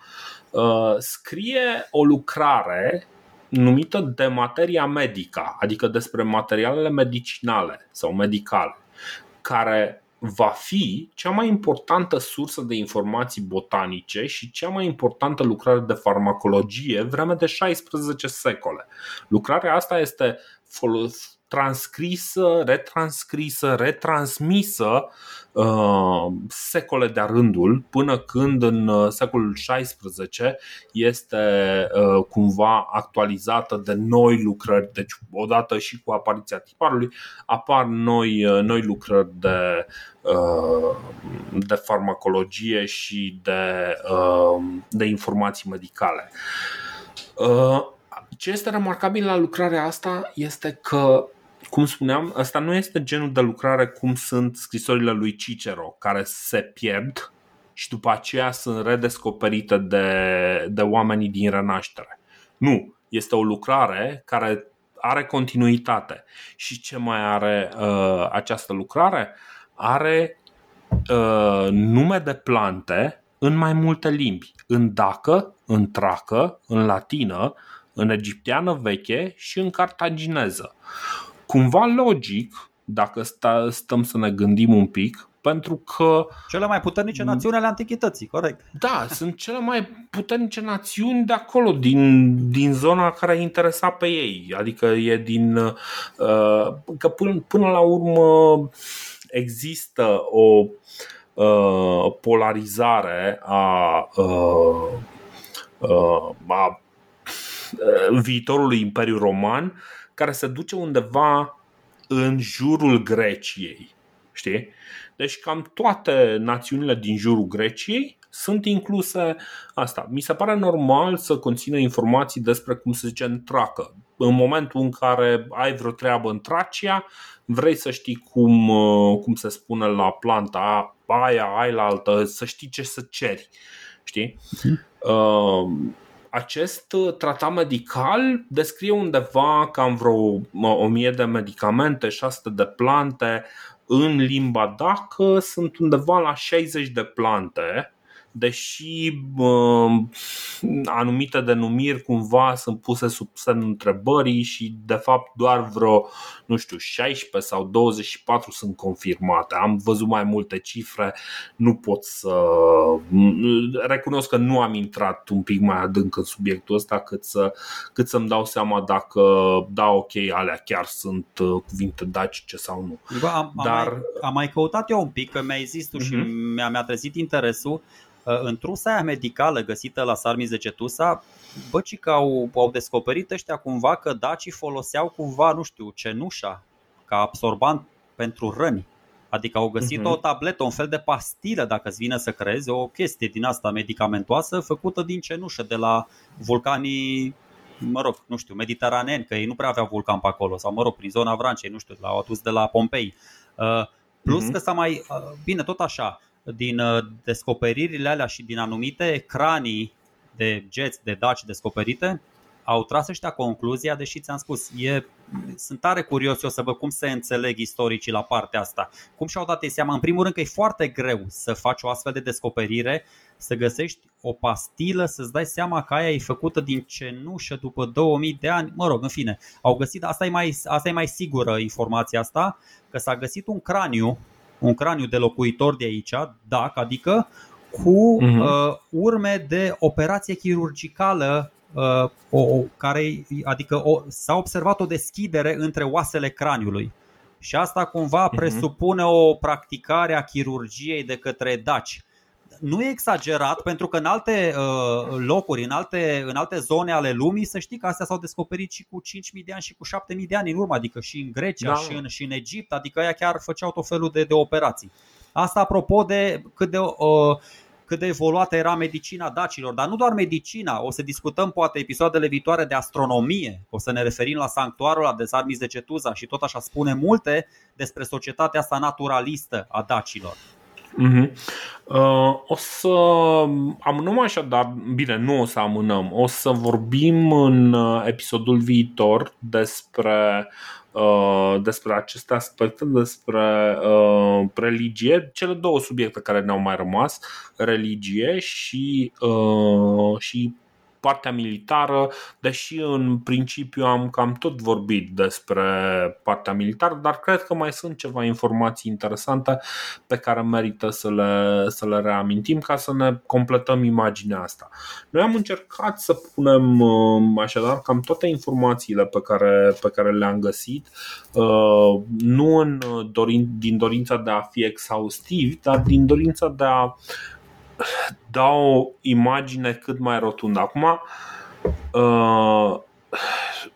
uh, scrie o lucrare numită de materia medica, adică despre materialele medicinale sau medicale, care va fi cea mai importantă sursă de informații botanice și cea mai importantă lucrare de farmacologie vreme de 16 secole. Lucrarea asta este transcrisă, retranscrisă, retransmisă uh, secole de-a rândul, până când în uh, secolul XVI este uh, cumva actualizată de noi lucrări. Deci, odată și cu apariția tiparului, apar noi, uh, noi lucrări de, uh, de farmacologie și de, uh, de informații medicale. Ce este remarcabil la lucrarea asta este că cum spuneam, asta nu este genul de lucrare cum sunt scrisorile lui Cicero, care se pierd și după aceea sunt redescoperite de, de oamenii din renaștere. Nu, este o lucrare care are continuitate. Și ce mai are uh, această lucrare? Are uh, nume de plante în mai multe limbi. În dacă, în tracă, în latină, în egipteană veche și în cartagineză cumva logic, dacă sta, stăm să ne gândim un pic, pentru că. Cele mai puternice națiuni ale antichității, corect. Da, sunt cele mai puternice națiuni de acolo, din, din zona care interesa pe ei. Adică e din. Uh, că până, până la urmă există o uh, polarizare a, uh, uh, a uh, viitorului Imperiu Roman care se duce undeva în jurul Greciei. Știi? Deci cam toate națiunile din jurul Greciei sunt incluse asta. Mi se pare normal să conțină informații despre cum se zice în tracă. În momentul în care ai vreo treabă în Tracia, vrei să știi cum, uh, cum se spune la planta aia, aia la altă, să știi ce să ceri. Știi? Uh-huh. Uh, acest uh, tratat medical descrie undeva cam vreo o mie de medicamente, 600 de plante. În limba dacă sunt undeva la 60 de plante deși uh, anumite denumiri cumva sunt puse sub semnul întrebării și de fapt doar vreo, nu știu, 16 sau 24 sunt confirmate. Am văzut mai multe cifre, nu pot să recunosc că nu am intrat un pic mai adânc în subiectul ăsta cât, să, cât să-mi dau seama dacă da, ok, alea chiar sunt uh, cuvinte dacice sau nu. Bă, am, Dar... am, mai, am mai căutat eu un pic, că mi-ai zis tu uh-huh. și mhm. mi-a, mi-a trezit interesul Uh, în trusa aia medicală găsită la Sarmiz de Cetusa, bă, că au, au descoperit ăștia cumva că dacii foloseau cumva, nu știu, cenușa ca absorbant pentru răni. Adică au găsit uh-huh. o tabletă, un fel de pastilă, dacă îți vine să crezi, o chestie din asta medicamentoasă făcută din cenușă de la vulcanii mă rog, nu știu, mediteraneni, că ei nu prea aveau vulcan pe acolo, sau mă rog, prin zona Vrancei, nu știu, l-au adus de la Pompei. Uh, plus uh-huh. că s-a mai, uh, bine, tot așa, din uh, descoperirile alea și din anumite cranii de geți, de daci descoperite, au tras ăștia concluzia, deși ți-am spus, e, sunt tare curios eu să văd cum se înțeleg istoricii la partea asta. Cum și-au dat ei seama? În primul rând că e foarte greu să faci o astfel de descoperire, să găsești o pastilă, să-ți dai seama că aia e făcută din cenușă după 2000 de ani. Mă rog, în fine, au găsit, asta e mai, asta e mai sigură informația asta, că s-a găsit un craniu un craniu de locuitor de aici, DAC, adică cu uh-huh. uh, urme de operație chirurgicală uh, o, care, adică o, s-a observat o deschidere între oasele craniului. Și asta cumva uh-huh. presupune o practicare a chirurgiei de către daci nu e exagerat, pentru că în alte uh, locuri, în alte, în alte zone ale lumii, să știi că astea s-au descoperit și cu 5.000 de ani și cu 7.000 de ani în urmă, adică și în Grecia da. și, în, și în Egipt, adică ea chiar făceau tot felul de, de operații. Asta apropo de cât de uh, cât de evoluată era medicina dacilor, dar nu doar medicina, o să discutăm poate episoadele viitoare de astronomie, o să ne referim la sanctuarul la Dezarmis de Cetuza și tot așa spune multe despre societatea asta naturalistă a dacilor. Mm-hmm. Uh, o să amânăm așa, dar bine, nu o să amânăm. O să vorbim în uh, episodul viitor despre uh, despre aceste aspecte, despre uh, religie, cele două subiecte care ne-au mai rămas, religie și, uh, și partea militară, deși în principiu am cam tot vorbit despre partea militară, dar cred că mai sunt ceva informații interesante pe care merită să le, să le reamintim ca să ne completăm imaginea asta. Noi am încercat să punem um, așadar cam toate informațiile pe care, pe care le-am găsit, uh, nu în dorin, din dorința de a fi exhaustiv, dar din dorința de a da o imagine cât mai rotundă. Acum, uh,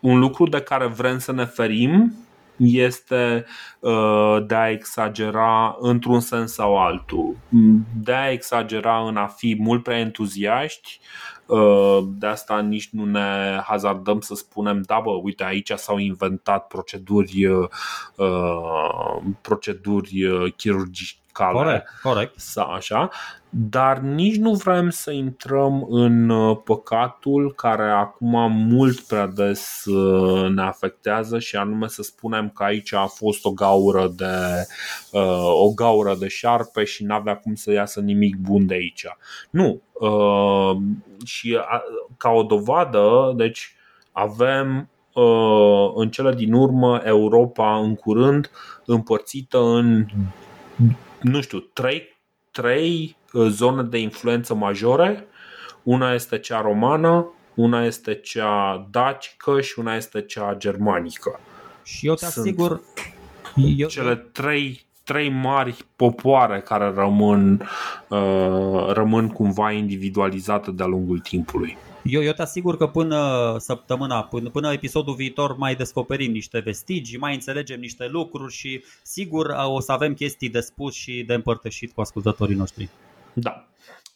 un lucru de care vrem să ne ferim este uh, de a exagera într-un sens sau altul, de a exagera în a fi mult prea entuziaști. Uh, de asta nici nu ne hazardăm să spunem, da, bă, uite, aici s-au inventat proceduri, uh, proceduri chirurgice cale. Corect, corect. Sau așa, dar nici nu vrem să intrăm în uh, păcatul care acum mult prea des uh, ne afectează și anume să spunem că aici a fost o gaură de, uh, o gaură de șarpe și n-avea cum să iasă nimic bun de aici. Nu. Și ca o dovadă, deci avem în cele din urmă Europa în curând împărțită în nu știu, trei, trei uh, zone de influență majore. Una este cea romană, una este cea dacică și una este cea germanică. Și eu te asigur eu... cele trei trei mari popoare care rămân, uh, rămân cumva individualizate de-a lungul timpului. Eu, eu te asigur că până săptămâna, până, până episodul viitor mai descoperim niște vestigii, mai înțelegem niște lucruri și sigur o să avem chestii de spus și de împărtășit cu ascultătorii noștri. Da.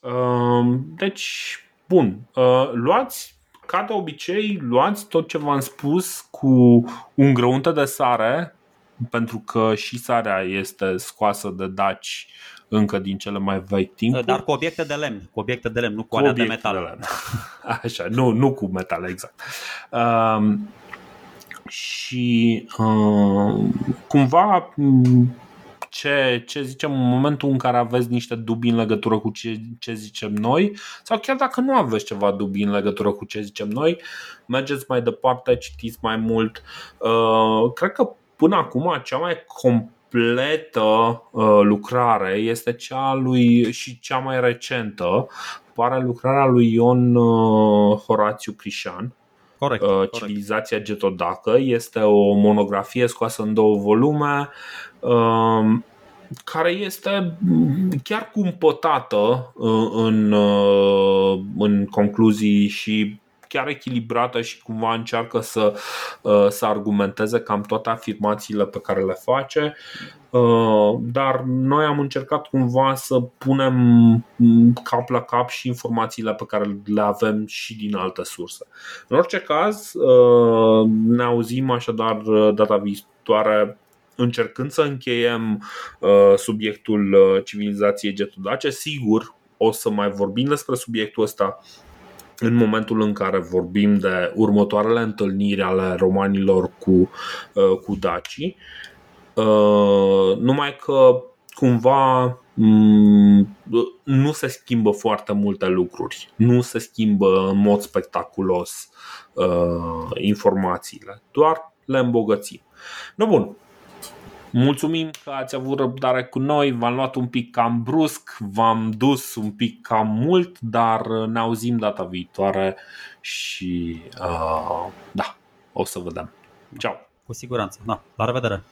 Ehm, deci, bun, uh, luați ca de obicei, luați tot ce v-am spus cu un grăunte de sare, pentru că și sarea este scoasă de daci încă din cele mai vechi timpuri. Dar cu obiecte de lemn, cu obiecte de lemn, nu cu, cu alea de metal. De lemn. (laughs) Așa, nu, nu cu metal, exact. Um, și uh, cumva ce, ce zicem în momentul în care aveți niște dubii în legătură cu ce, ce zicem noi sau chiar dacă nu aveți ceva dubii în legătură cu ce zicem noi, mergeți mai departe, citiți mai mult. Uh, cred că până acum cea mai completă completă uh, lucrare este cea lui și cea mai recentă, pare lucrarea lui Ion uh, Horațiu Crișan. Corect, uh, corect. Civilizația Getodacă este o monografie scoasă în două volume uh, care este chiar cumpătată uh, în, uh, în concluzii și chiar echilibrată și cumva încearcă să, uh, să argumenteze cam toate afirmațiile pe care le face. Uh, dar noi am încercat cumva să punem cap la cap și informațiile pe care le avem și din alte surse. În orice caz, uh, ne auzim așadar data viitoare încercând să încheiem subiectul civilizației getudace. Sigur, o să mai vorbim despre subiectul ăsta în momentul în care vorbim de următoarele întâlniri ale romanilor cu, uh, cu dacii. Uh, numai că cumva mm, nu se schimbă foarte multe lucruri, nu se schimbă în mod spectaculos uh, informațiile, doar le îmbogățim. No, bun, Mulțumim că ați avut răbdare cu noi, v-am luat un pic cam brusc, v-am dus un pic cam mult, dar ne auzim data viitoare și uh, da, o să vedem. Ciao! Cu siguranță, da, la revedere!